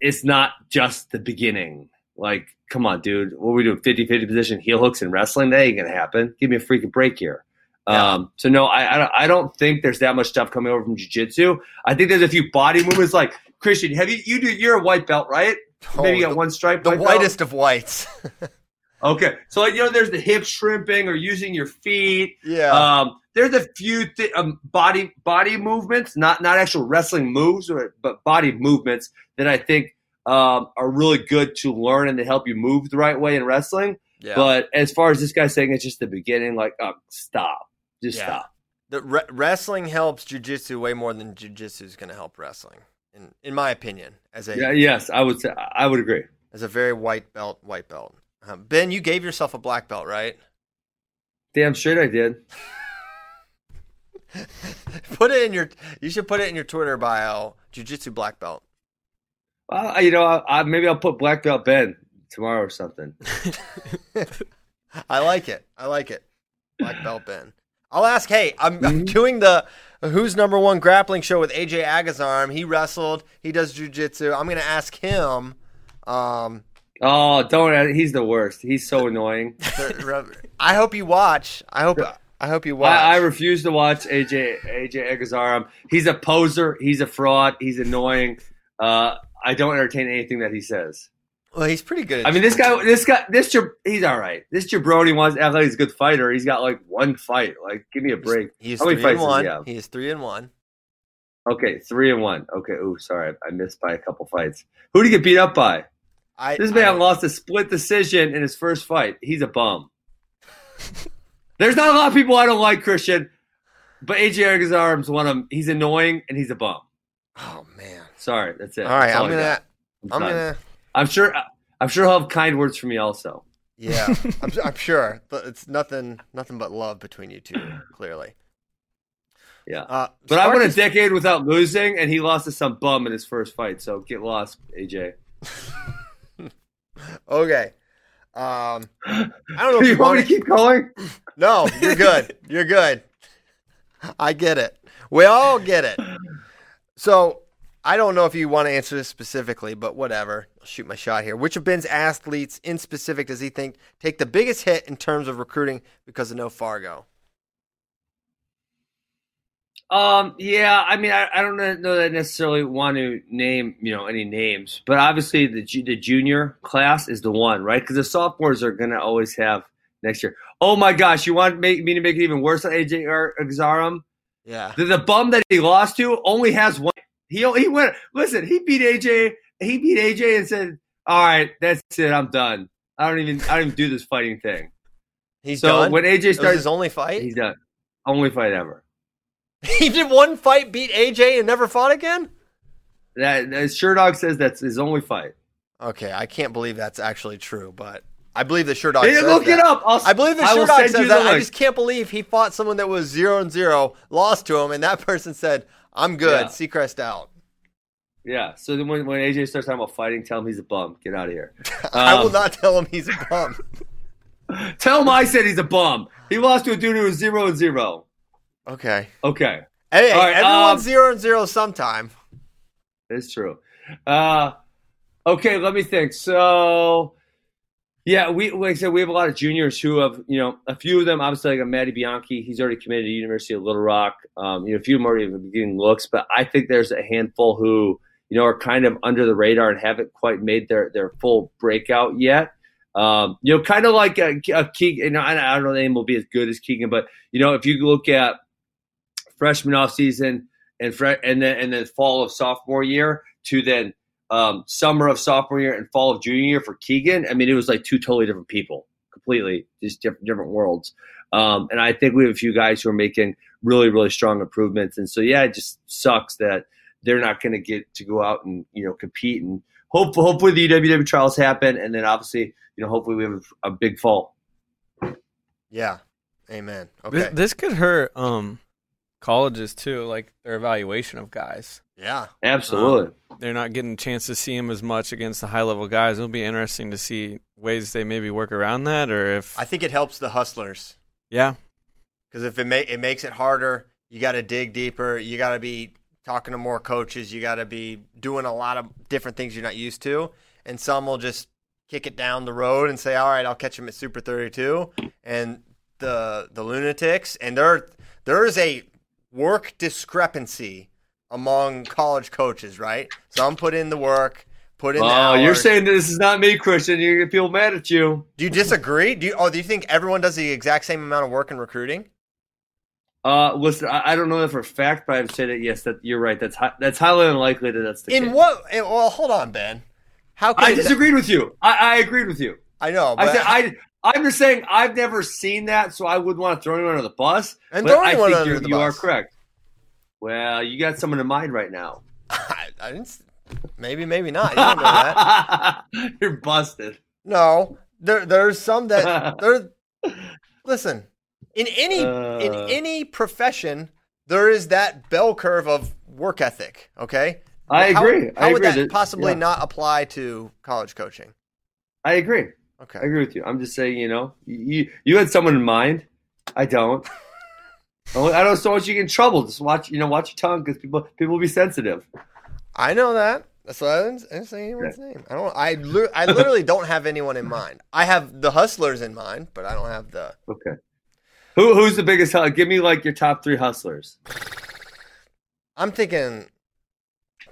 it's not just the beginning. Like, come on, dude. What are we doing? 50-50 position heel hooks in wrestling? That ain't gonna happen. Give me a freaking break here. Yeah. Um, so no, I, I don't- think there's that much stuff coming over from jiu-jitsu. I think there's a few body movements. Like Christian, have you you do you're a white belt, right? Maybe you Oh, got the, one stripe. the white belt? whitest of whites. (laughs) Okay, so like you know, there's the hip shrimping or using your feet. yeah. Um, there's a few th- um, body body movements, not not actual wrestling moves, or, but body movements that I think um, are really good to learn and to help you move the right way in wrestling. yeah. But as far as this guy saying it's just the beginning, like oh, stop, just Yeah. stop. the re- wrestling helps jujitsu way more than jujitsu is going to help wrestling, in in my opinion, as a Yeah, yes, I would say I would agree. as a very white belt, white belt. Um, ben, you gave yourself a black belt, right? Damn straight I did. (laughs) put it in your. You should put it in your Twitter bio. Jiu-Jitsu black belt. Well, you know, I, I, maybe I'll put black belt Ben tomorrow or something. (laughs) I like it. I like it. Black belt Ben. I'll ask. Hey, I'm, I'm Mm-hmm. doing the Who's Number One grappling show with AJ Agazarm. He wrestled. He does jujitsu. I'm going to ask him. Um, Oh, don't! He's the worst. He's so annoying. (laughs) I hope you watch. I hope. I hope you watch. I, I refuse to watch AJ AJ Agazarm. He's a poser. He's a fraud. He's annoying. Uh, I don't entertain anything that he says. Well, he's pretty good. I mean, this guy, this guy, this he's all right. This jabroni wants act like he's a good fighter. He's got like one fight. Like, give me a break. He's, many three and one. he? He is three and one. Okay, three and one. Okay, ooh, sorry, I missed by a couple fights. Who did he get beat up by? I, This I- man lost a split decision in his first fight. He's a bum. (laughs) There's not a lot of people I don't like, Christian, but AJ Agazarm's one of them. He's annoying and he's a bum. Oh man. Sorry, that's it. All right, That's I'm gonna. I'm done. gonna. I'm sure. I'm sure he'll have kind words for me also. Yeah, I'm, (laughs) I'm sure. But it's nothing. Nothing but love between you two. Clearly. Yeah. Uh, But I went a decade without losing, and he lost to some bum in his first fight. So get lost, AJ. (laughs) Okay. Um, I don't know (laughs) if you you want me to keep going? No, you're good. You're good. I get it. We all get it. So I don't know if you want to answer this specifically, but whatever. I'll shoot my shot here. Which of Ben's athletes in specific does he think take the biggest hit in terms of recruiting because of no Fargo? Um, yeah, I mean, I, I don't know that I necessarily want to name, you know, any names, but obviously the the junior class is the one, right? Because the sophomores are going to always have next year. Oh my gosh, you want make, me to make it even worse on AJ Agazarm? Yeah. The, the bum that he lost to only has one. He he went. Listen, he beat AJ. He beat AJ and said, "All right, that's it. I'm done. I don't even I don't even do this fighting thing." He's so done. when AJ starts, his only fight. he's done. Only fight ever. (laughs) he did one fight, beat AJ, and never fought again. That, that Sherdog says that's his only fight. Okay, I can't believe that's actually true, but I believe the Sherdog Hey, says look that. it up. I'll, I believe the I Sherdog send says that. I just can't believe he fought someone that was zero and zero, lost to him, and that (laughs) person said, "I'm good. Yeah. Seacrest out." Yeah. So then when, when AJ starts talking about fighting, tell him he's a bum. Get out of here. (laughs) I will Um, not tell him he's a bum. (laughs) Tell him I said he's a bum. He lost to a dude who was zero and zero. Okay. Okay. Hey, right, everyone's um, zero and zero sometime. It's true. Uh, okay, let me think. So, yeah, we like I said, we have a lot of juniors who have, you know, a few of them obviously like a Matty Bianchi. He's already committed to University of Little Rock. Um, you know, a few of them already have getting looks, but I think there's a handful who, you know, are kind of under the radar and haven't quite made their their full breakout yet. Um, you know, kind of like a, a Keegan. You know, I I don't know the name will be as good as Keegan, but you know, if you look at freshman off season and fre- and then and then fall of sophomore year to then um, summer of sophomore year and fall of junior year for Keegan. I mean, it was like two totally different people, completely just different, different worlds. Um, and I think we have a few guys who are making really really strong improvements. And so yeah, it just sucks that they're not going to get to go out and you know compete and hope hopefully the UWW trials happen and then obviously you know hopefully we have a big fall. Yeah. Amen. Okay. This, this could hurt um colleges too, like their evaluation of guys. yeah. Absolutely. Um, they're not getting a chance to see him as much against the high level guys. It'll be interesting to see ways they maybe work around that, or if I think it helps the hustlers yeah, because if it ma- it makes it harder, you got to dig deeper. You got to be talking to more coaches. You got to be doing a lot of different things you're not used to. And some will just kick it down the road and say, "All right, I'll catch him at Super 32." And the the lunatics and there there is a work discrepancy among college coaches, right? Some put in the work, put in. the Oh, you're saying this is not me, Christian. You're gonna feel mad at you. Do you disagree? Do you? Oh, do you think everyone does the exact same amount of work in recruiting? Uh, listen, I, I don't know that for a fact, but I would say that yes, that you're right. That's hi- that's highly unlikely that that's the In case. what? in- Well, hold on, Ben. How can I disagreed with you. I, I agreed with you. I know, but I said I. I'm just saying I've never seen that, so I wouldn't want to throw anyone under the bus. And but throw I think under you're, the you are correct. Well, you got someone in mind right now. (laughs) I, I didn't. Maybe, maybe not. You don't know that. (laughs) you're busted. No, there, there's some that (laughs) there. Listen, in any in Uh. any profession, there is that bell curve of work ethic. Okay, I How- agree. How I would agree. That- possibly yeah. not apply to college coaching? I agree. Okay, I agree with you. I'm just saying, you know, you you had someone in mind. I (laughs) don't. I don't so much you get in trouble. Just watch, you know, watch your tongue because people people will be sensitive. I know that. That's why I didn't, I didn't say anyone's name. I don't. I li- I literally don't have anyone in mind. I have the hustlers in mind, but I don't have the. Okay. Who who's the biggest? Give me like your top three hustlers. I'm thinking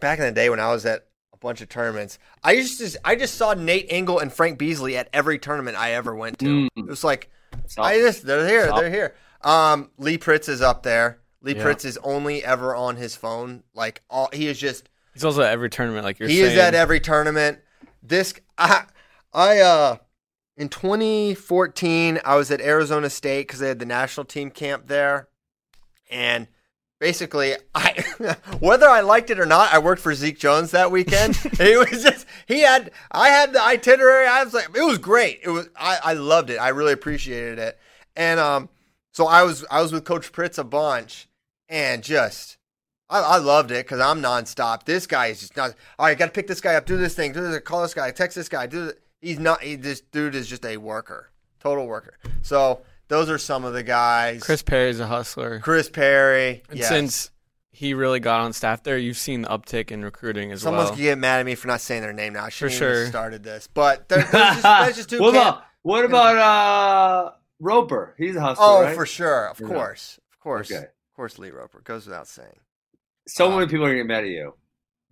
back in the day when I was at a bunch of tournaments. I used to. I just saw Nate Engel and Frank Beasley at every tournament I ever went to. Mm. It was like I just they're here, they're here. Um, Lee Pritts is up there. Lee Yeah. Pritts is only ever on his phone. Like all he is just he's also at every tournament, like you're he saying. is at every tournament. This I I uh in 2014 I was at Arizona State because they had the national team camp there, and basically I (laughs) whether I liked it or not, I worked for Zeke Jones that weekend. (laughs) it was just he had I had the itinerary. I was like it was great. It was I I loved it. I really appreciated it, and um so I was I was with Coach Pritts a bunch, and just. I, I loved it because I'm nonstop. This guy is just not. All right, got to pick this guy up, do this thing, do this, call this guy, text this guy, do this. He's not. He, this dude is just a worker, total worker. So those are some of the guys. Chris Perry's a hustler. Chris Perry. And yes. since he really got on staff there, you've seen the uptick in recruiting as well. Someone's well. gonna get mad at me for not saying their name now. I should have sure. started this, but there- there's just, (laughs) there's just two. what about what about uh, Roper? He's a hustler, Oh, right? for sure, of Yeah. course, of course, Okay. of course. Lee Roper goes without saying. So Uh, many people are gonna get mad at you.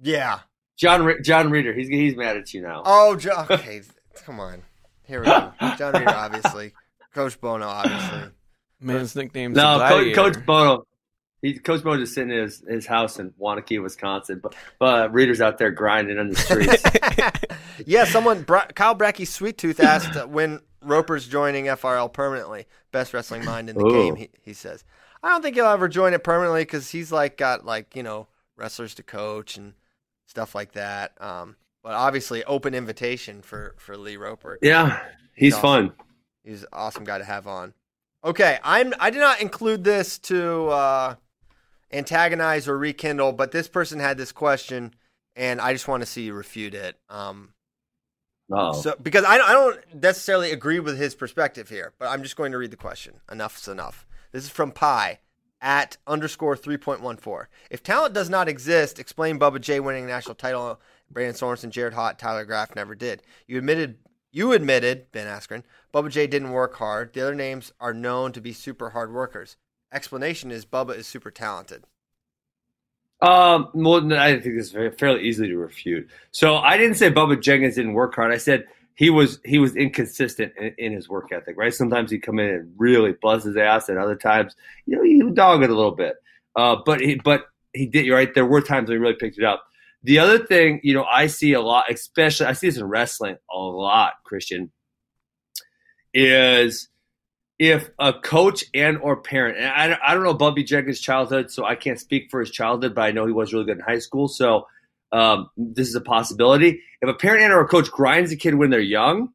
Yeah. John Re- John Reeder, he's he's mad at you now. Oh, Jo- (laughs) okay. come on. Here we go. John Reeder, obviously. Coach Bono, obviously. (clears throat) Man's nickname. no, the Co- Coach Bono. He, Coach Bono just sitting in his, his house in Waunakee, Wisconsin, but but Reeder's out there grinding on the streets. (laughs) yeah, someone, Kyle Brackey Sweet Tooth asked uh, when Roper's joining FRL permanently. Best wrestling mind in the Ooh. game, he, he says. I don't think he'll ever join it permanently because he's like got like you know wrestlers to coach and stuff like that. Um, but obviously, open invitation for for Lee Roper. yeah, he's awesome. fun. He's an awesome guy to have on. Okay, I'm I did not include this to uh, antagonize or rekindle, but this person had this question, and I just want to see you refute it. Um, Oh, so because I, I don't necessarily agree with his perspective here, but I'm just going to read the question. Enough's enough. This is from Pi at underscore three point one four. If talent does not exist, explain Bubba J winning a national title. Brandon Sorensen, Jared Hott, Tyler Graff never did. You admitted you admitted Ben Askren. Bubba J didn't work hard. The other names are known to be super hard workers. Explanation is Bubba is super talented. Um, well, I think this is fairly easily to refute. So I didn't say Bubba Jenkins didn't work hard. I said he was he was inconsistent in, in his work ethic. Right? Sometimes he'd come in and really buzz his ass, and other times, you know, he would dog it a little bit. Uh, but he but he did. You're right. There were times when he really picked it up. The other thing, you know, I see a lot, especially I see this in wrestling a lot, Christian, is if a coach and or parent, and I, I don't know Bubby Jenkins' childhood, so I can't speak for his childhood, but I know he was really good in high school, so um, this is a possibility. If a parent and or a coach grinds a kid when they're young,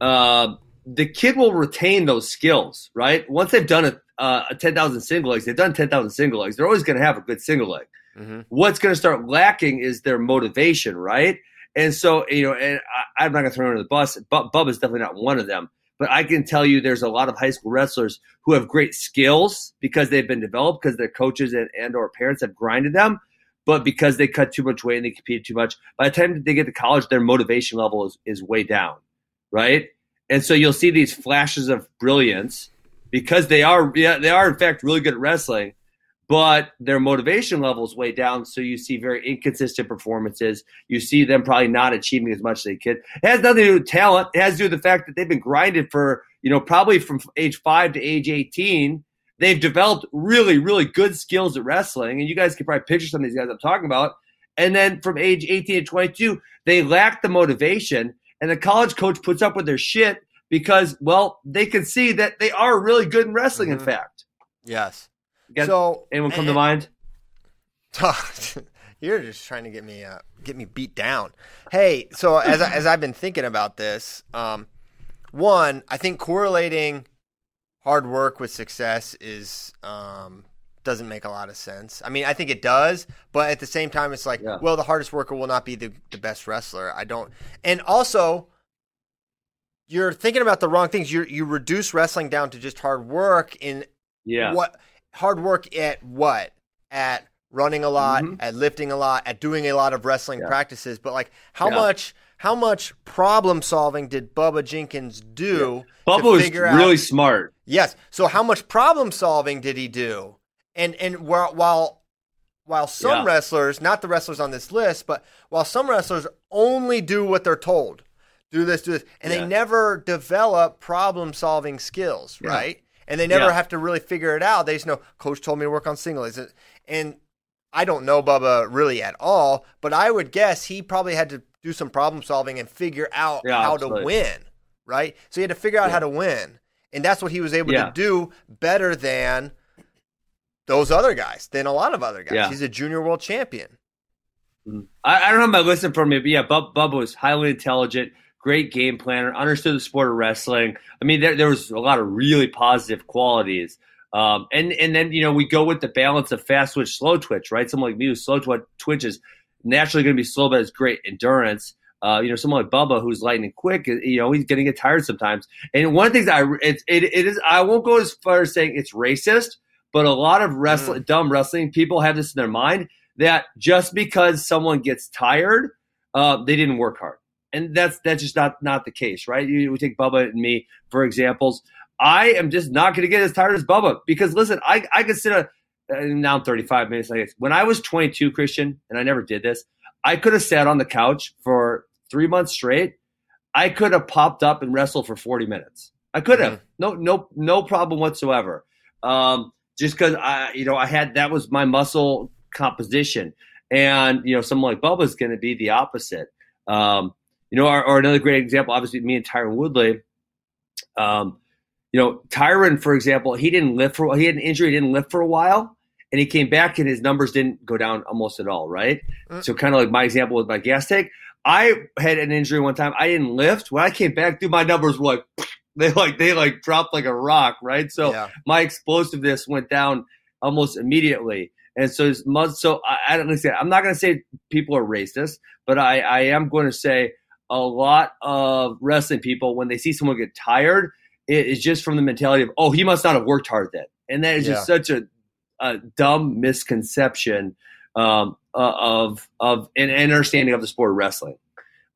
uh, the kid will retain those skills, right? Once they've done a, uh, a 10,000 single legs, they've done 10,000 single legs, they're always going to have a good single leg Mm-hmm. what's going to start lacking is their motivation, right? And so, you know, and I, I'm not going to throw him under the bus, but Bub is definitely not one of them. But I can tell you there's a lot of high school wrestlers who have great skills because they've been developed because their coaches and, and or parents have grinded them. But because they cut too much weight and they competed too much, by the time they get to college, their motivation level is, is way down, right? And so you'll see these flashes of brilliance because they are, yeah, they are in fact really good at wrestling but their motivation level is way down. So you see very inconsistent performances. You see them probably not achieving as much as they could. It has nothing to do with talent. It has to do with the fact that they've been grinded for, you know, probably from age five to age 18. They've developed really, really good skills at wrestling. And you guys can probably picture some of these guys I'm talking about. And then from age 18 to 22, they lack the motivation. And the college coach puts up with their shit because, well, they can see that they are really good in wrestling, in Mhm. fact. Yes. Got so anyone come to mind? (laughs) You're just trying to get me uh, get me beat down. Hey, so as I, as I've been thinking about this, um, one, I think correlating hard work with success is um, doesn't make a lot of sense. I mean, I think it does, but at the same time, it's like, Yeah. well, the hardest worker will not be the, the best wrestler. I don't, and also. You're thinking about the wrong things. You you reduce wrestling down to just hard work in Yeah. what hard work at what at running a lot Mhm. at lifting a lot at doing a lot of wrestling Yeah. practices but like how Yeah. much how much problem solving did bubba jenkins do Bubba to was really out smart. yes so how much problem solving did he do and and while while while some Yeah. wrestlers not the wrestlers on this list but while some wrestlers only do what they're told do this do this and Yeah. they never develop problem solving skills Yeah. right and they never Yeah. have to really figure it out. They just know coach told me to work on singles, and I don't know Bubba really at all, but I would guess he probably had to do some problem solving and figure out Yeah, how absolutely. to win, right? So he had to figure out Yeah. how to win, and that's what he was able to do better than those other guys, than a lot of other guys. He's a junior world champion. Mm-hmm. I, I don't have my list in front of me, but yeah, Bub, Bubba was highly intelligent, great game planner, understood the sport of wrestling. I mean, there, there was a lot of really positive qualities. Um, and and then you know we go with the balance of fast twitch, slow twitch, right? Someone like me who's slow twitch, twitch is naturally going to be slow, but has great endurance. Uh, you know, someone like Bubba who's lightning quick, you know, he's going to get tired sometimes. And one of the things I it, it, it is I won't go as far as saying it's racist, but a lot of wrestling, mm. dumb wrestling people have this in their mind that just because someone gets tired, uh, they didn't work hard, and that's that's just not not the case, right? You, we take Bubba and me for examples. I am just not going to get as tired as Bubba because listen, I I could sit a now I'm 35 minutes like when I was 22, Christian, and I never did this. I could have sat on the couch for three months straight. I could have popped up and wrestled for 40 minutes. I could have. Mm-hmm. No, no, no problem whatsoever. Um, just because I, you know, I had that was my muscle composition, and you know, someone like Bubba is going to be the opposite. Um, you know, or, or, another great example, obviously, me and Tyron Woodley. Um, you know, Tyron, for example, he didn't lift for he had an injury, he didn't lift for a while, and he came back and his numbers didn't go down almost at all, right? Mm. So kind of like my example with my gas tank. I had an injury one time. I didn't lift. When I came back, dude, my numbers were like (laughs) they like they like dropped like a rock, right? So yeah. my explosiveness went down almost immediately. And so, so I, I don't say I'm not going to say people are racist, but I, I am going to say a lot of wrestling people when they see someone get tired, it is just from the mentality of oh he must not have worked hard then, and that is yeah. just such a, a dumb misconception um, of of an understanding of the sport of wrestling.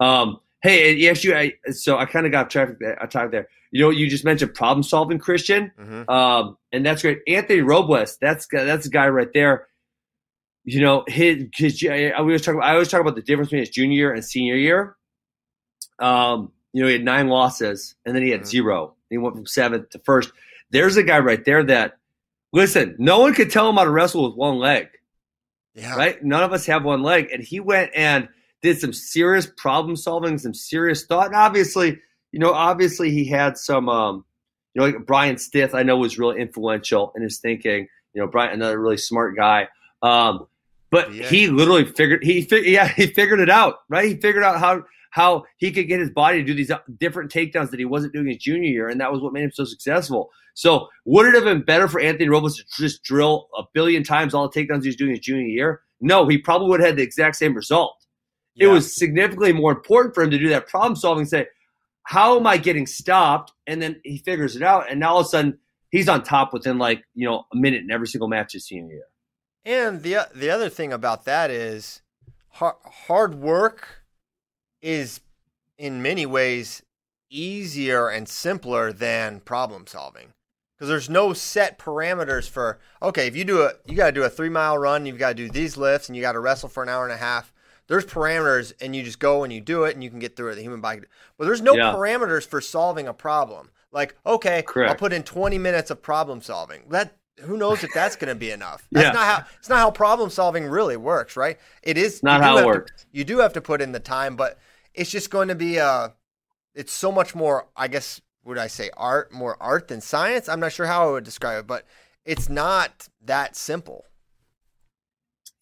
Um, hey, yes, you. I, so I kind of got traffic there. I talked there. You know, you just mentioned problem solving, Christian, mm-hmm. um, and that's great. Anthony Robles, that's that's a guy right there. You know, his, his I always talk. About, I always talk about the difference between his junior year and senior year. Um, you know, he had nine losses, and then he had mm-hmm. zero. He went from seventh to first. There's a guy right there that, listen, no one could tell him how to wrestle with one leg. Yeah. Right? None of us have one leg. And he went and did some serious problem solving, some serious thought. And obviously, you know, obviously he had some, um, you know, like Brian Stith, I know was really influential in his thinking. You know, Brian, another really smart guy. Um, but yeah. he literally figured he, yeah, (laughs) he figured it out, right? He figured out how how he could get his body to do these different takedowns that he wasn't doing his junior year, and that was what made him so successful. So, would it have been better for Anthony Robles to just drill a billion times all the takedowns he was doing his junior year? No, he probably would have had the exact same result. Yeah. It was significantly more important for him to do that problem solving, say, how am I getting stopped? And then he figures it out, and now all of a sudden he's on top within like you know a minute in every single match his senior year. And the the other thing about that is hard, hard work is in many ways easier and simpler than problem solving because there's no set parameters for okay if you do a you got to do a three mile run you've got to do these lifts and you got to wrestle for an hour and a half there's parameters and you just go and you do it and you can get through it the human body but there's no yeah. parameters for solving a problem like okay Correct. i'll put in 20 minutes of problem solving that who knows if that's going to be enough that's yeah. not how it's not how problem solving really works right it is not how it works to, you do have to put in the time but it's just going to be uh it's so much more I guess would I say art more art than science? I'm not sure how I would describe it, but it's not that simple.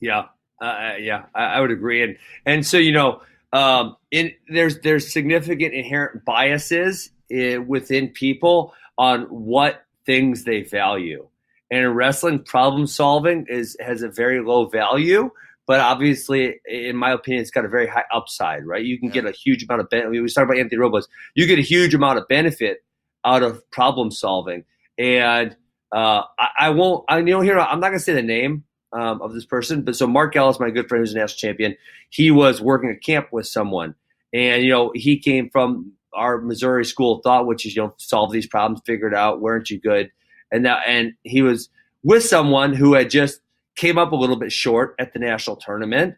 Yeah, uh, uh yeah, I, I, would agree, and and so you know, um, in there's there's significant inherent biases in, eh, within people on what things they value, and in wrestling, problem solving is has a very low value but obviously, in my opinion, it's got a very high upside, right? You can yeah. get a huge amount of benefit. We talking about Anthony Robles. You get a huge amount of benefit out of problem solving, and uh, I, I, won't. I you know here. I'm not going to say the name um, of this person, but so Mark Ellis, my good friend, who's a national champion, he was working a camp with someone, and you know he came from our Missouri school of thought, which is you know solve these problems, figure it out. Weren't you good? And now, and he was with someone who had just came up a little bit short at the national tournament.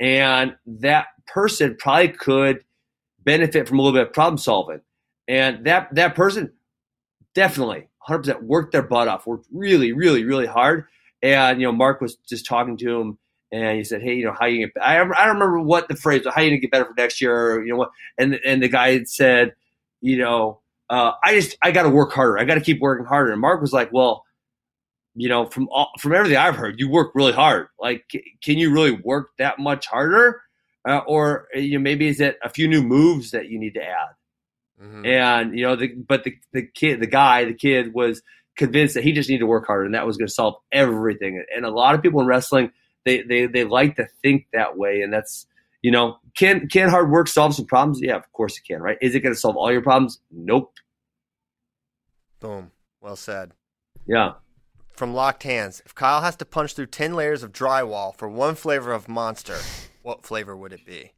And that person probably could benefit from a little bit of problem solving. And that that person definitely 100% worked their butt off, worked really, really, really hard. And, you know, Mark was just talking to him and he said, Hey, you know, how you get, I, I don't remember what the phrase how you gonna get better for next year, or, you know what? And, and the guy had said, you know, uh, I just, I got to work harder. I got to keep working harder. And Mark was like, well, you know, from all, from everything I've heard, you work really hard. Like, can you really work that much harder? Uh, or you know, maybe is it a few new moves that you need to add? Mm-hmm. And you know, the, but the the kid, the guy, the kid was convinced that he just needed to work harder, and that was going to solve everything. And a lot of people in wrestling, they they they like to think that way, and that's you know, can can hard work solve some problems? Yeah, of course it can, right? Is it going to solve all your problems? Nope. Boom. Well said. Yeah. From Locked Hands, if Kyle has to punch through 10 layers of drywall for one flavor of Monster, what flavor would it be?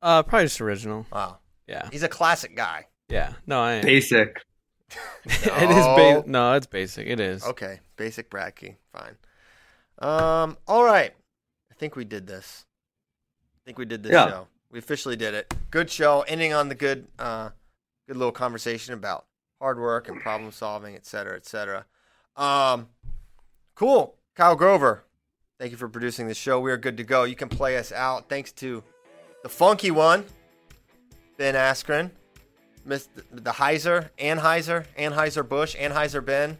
Uh, probably just original. Wow. Yeah, He's a classic guy. yeah. No, I am. Basic. (laughs) it is. No. Ba- no, it's basic. It is. Okay. Basic Bradkey. Fine. Um, all right. I think we did this. I think we did this Yeah. show. We officially did it. Good show. Ending on the good uh good little conversation about hard work and problem solving, et cetera, et cetera. Um cool. Kyle Grover, thank you for producing the show. We are good to go. You can play us out. Thanks to the funky one, Ben Askren, Miss the Heiser, Anheuser, Anheuser Busch, Anheuser Ben.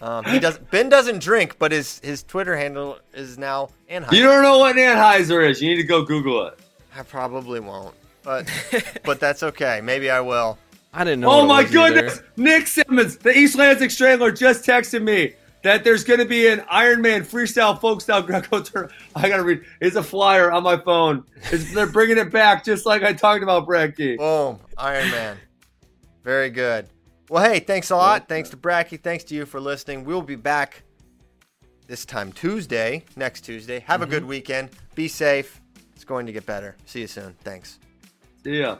Um, he does. Ben doesn't drink, but his his Twitter handle is now Anheuser. You don't know what Anheuser is. You need to go Google it. I probably won't, but (laughs) but that's okay. Maybe I will. I didn't know. Oh what it my was either. goodness! Nick Simmons, the East Lansing Strangler, just texted me that there's going to be an Iron Man freestyle folk style Greco tournament. I gotta read. It's a flyer on my phone. It's, they're bringing it back, just like I talked about Bradkey. Boom, Iron Man. Very good. Well, hey, thanks a lot. Thanks to Bracky. Thanks to you for listening. We'll be back this time Tuesday, next Tuesday. Have a mm-hmm. good weekend. Be safe. It's going to get better. See you soon. Thanks. See ya.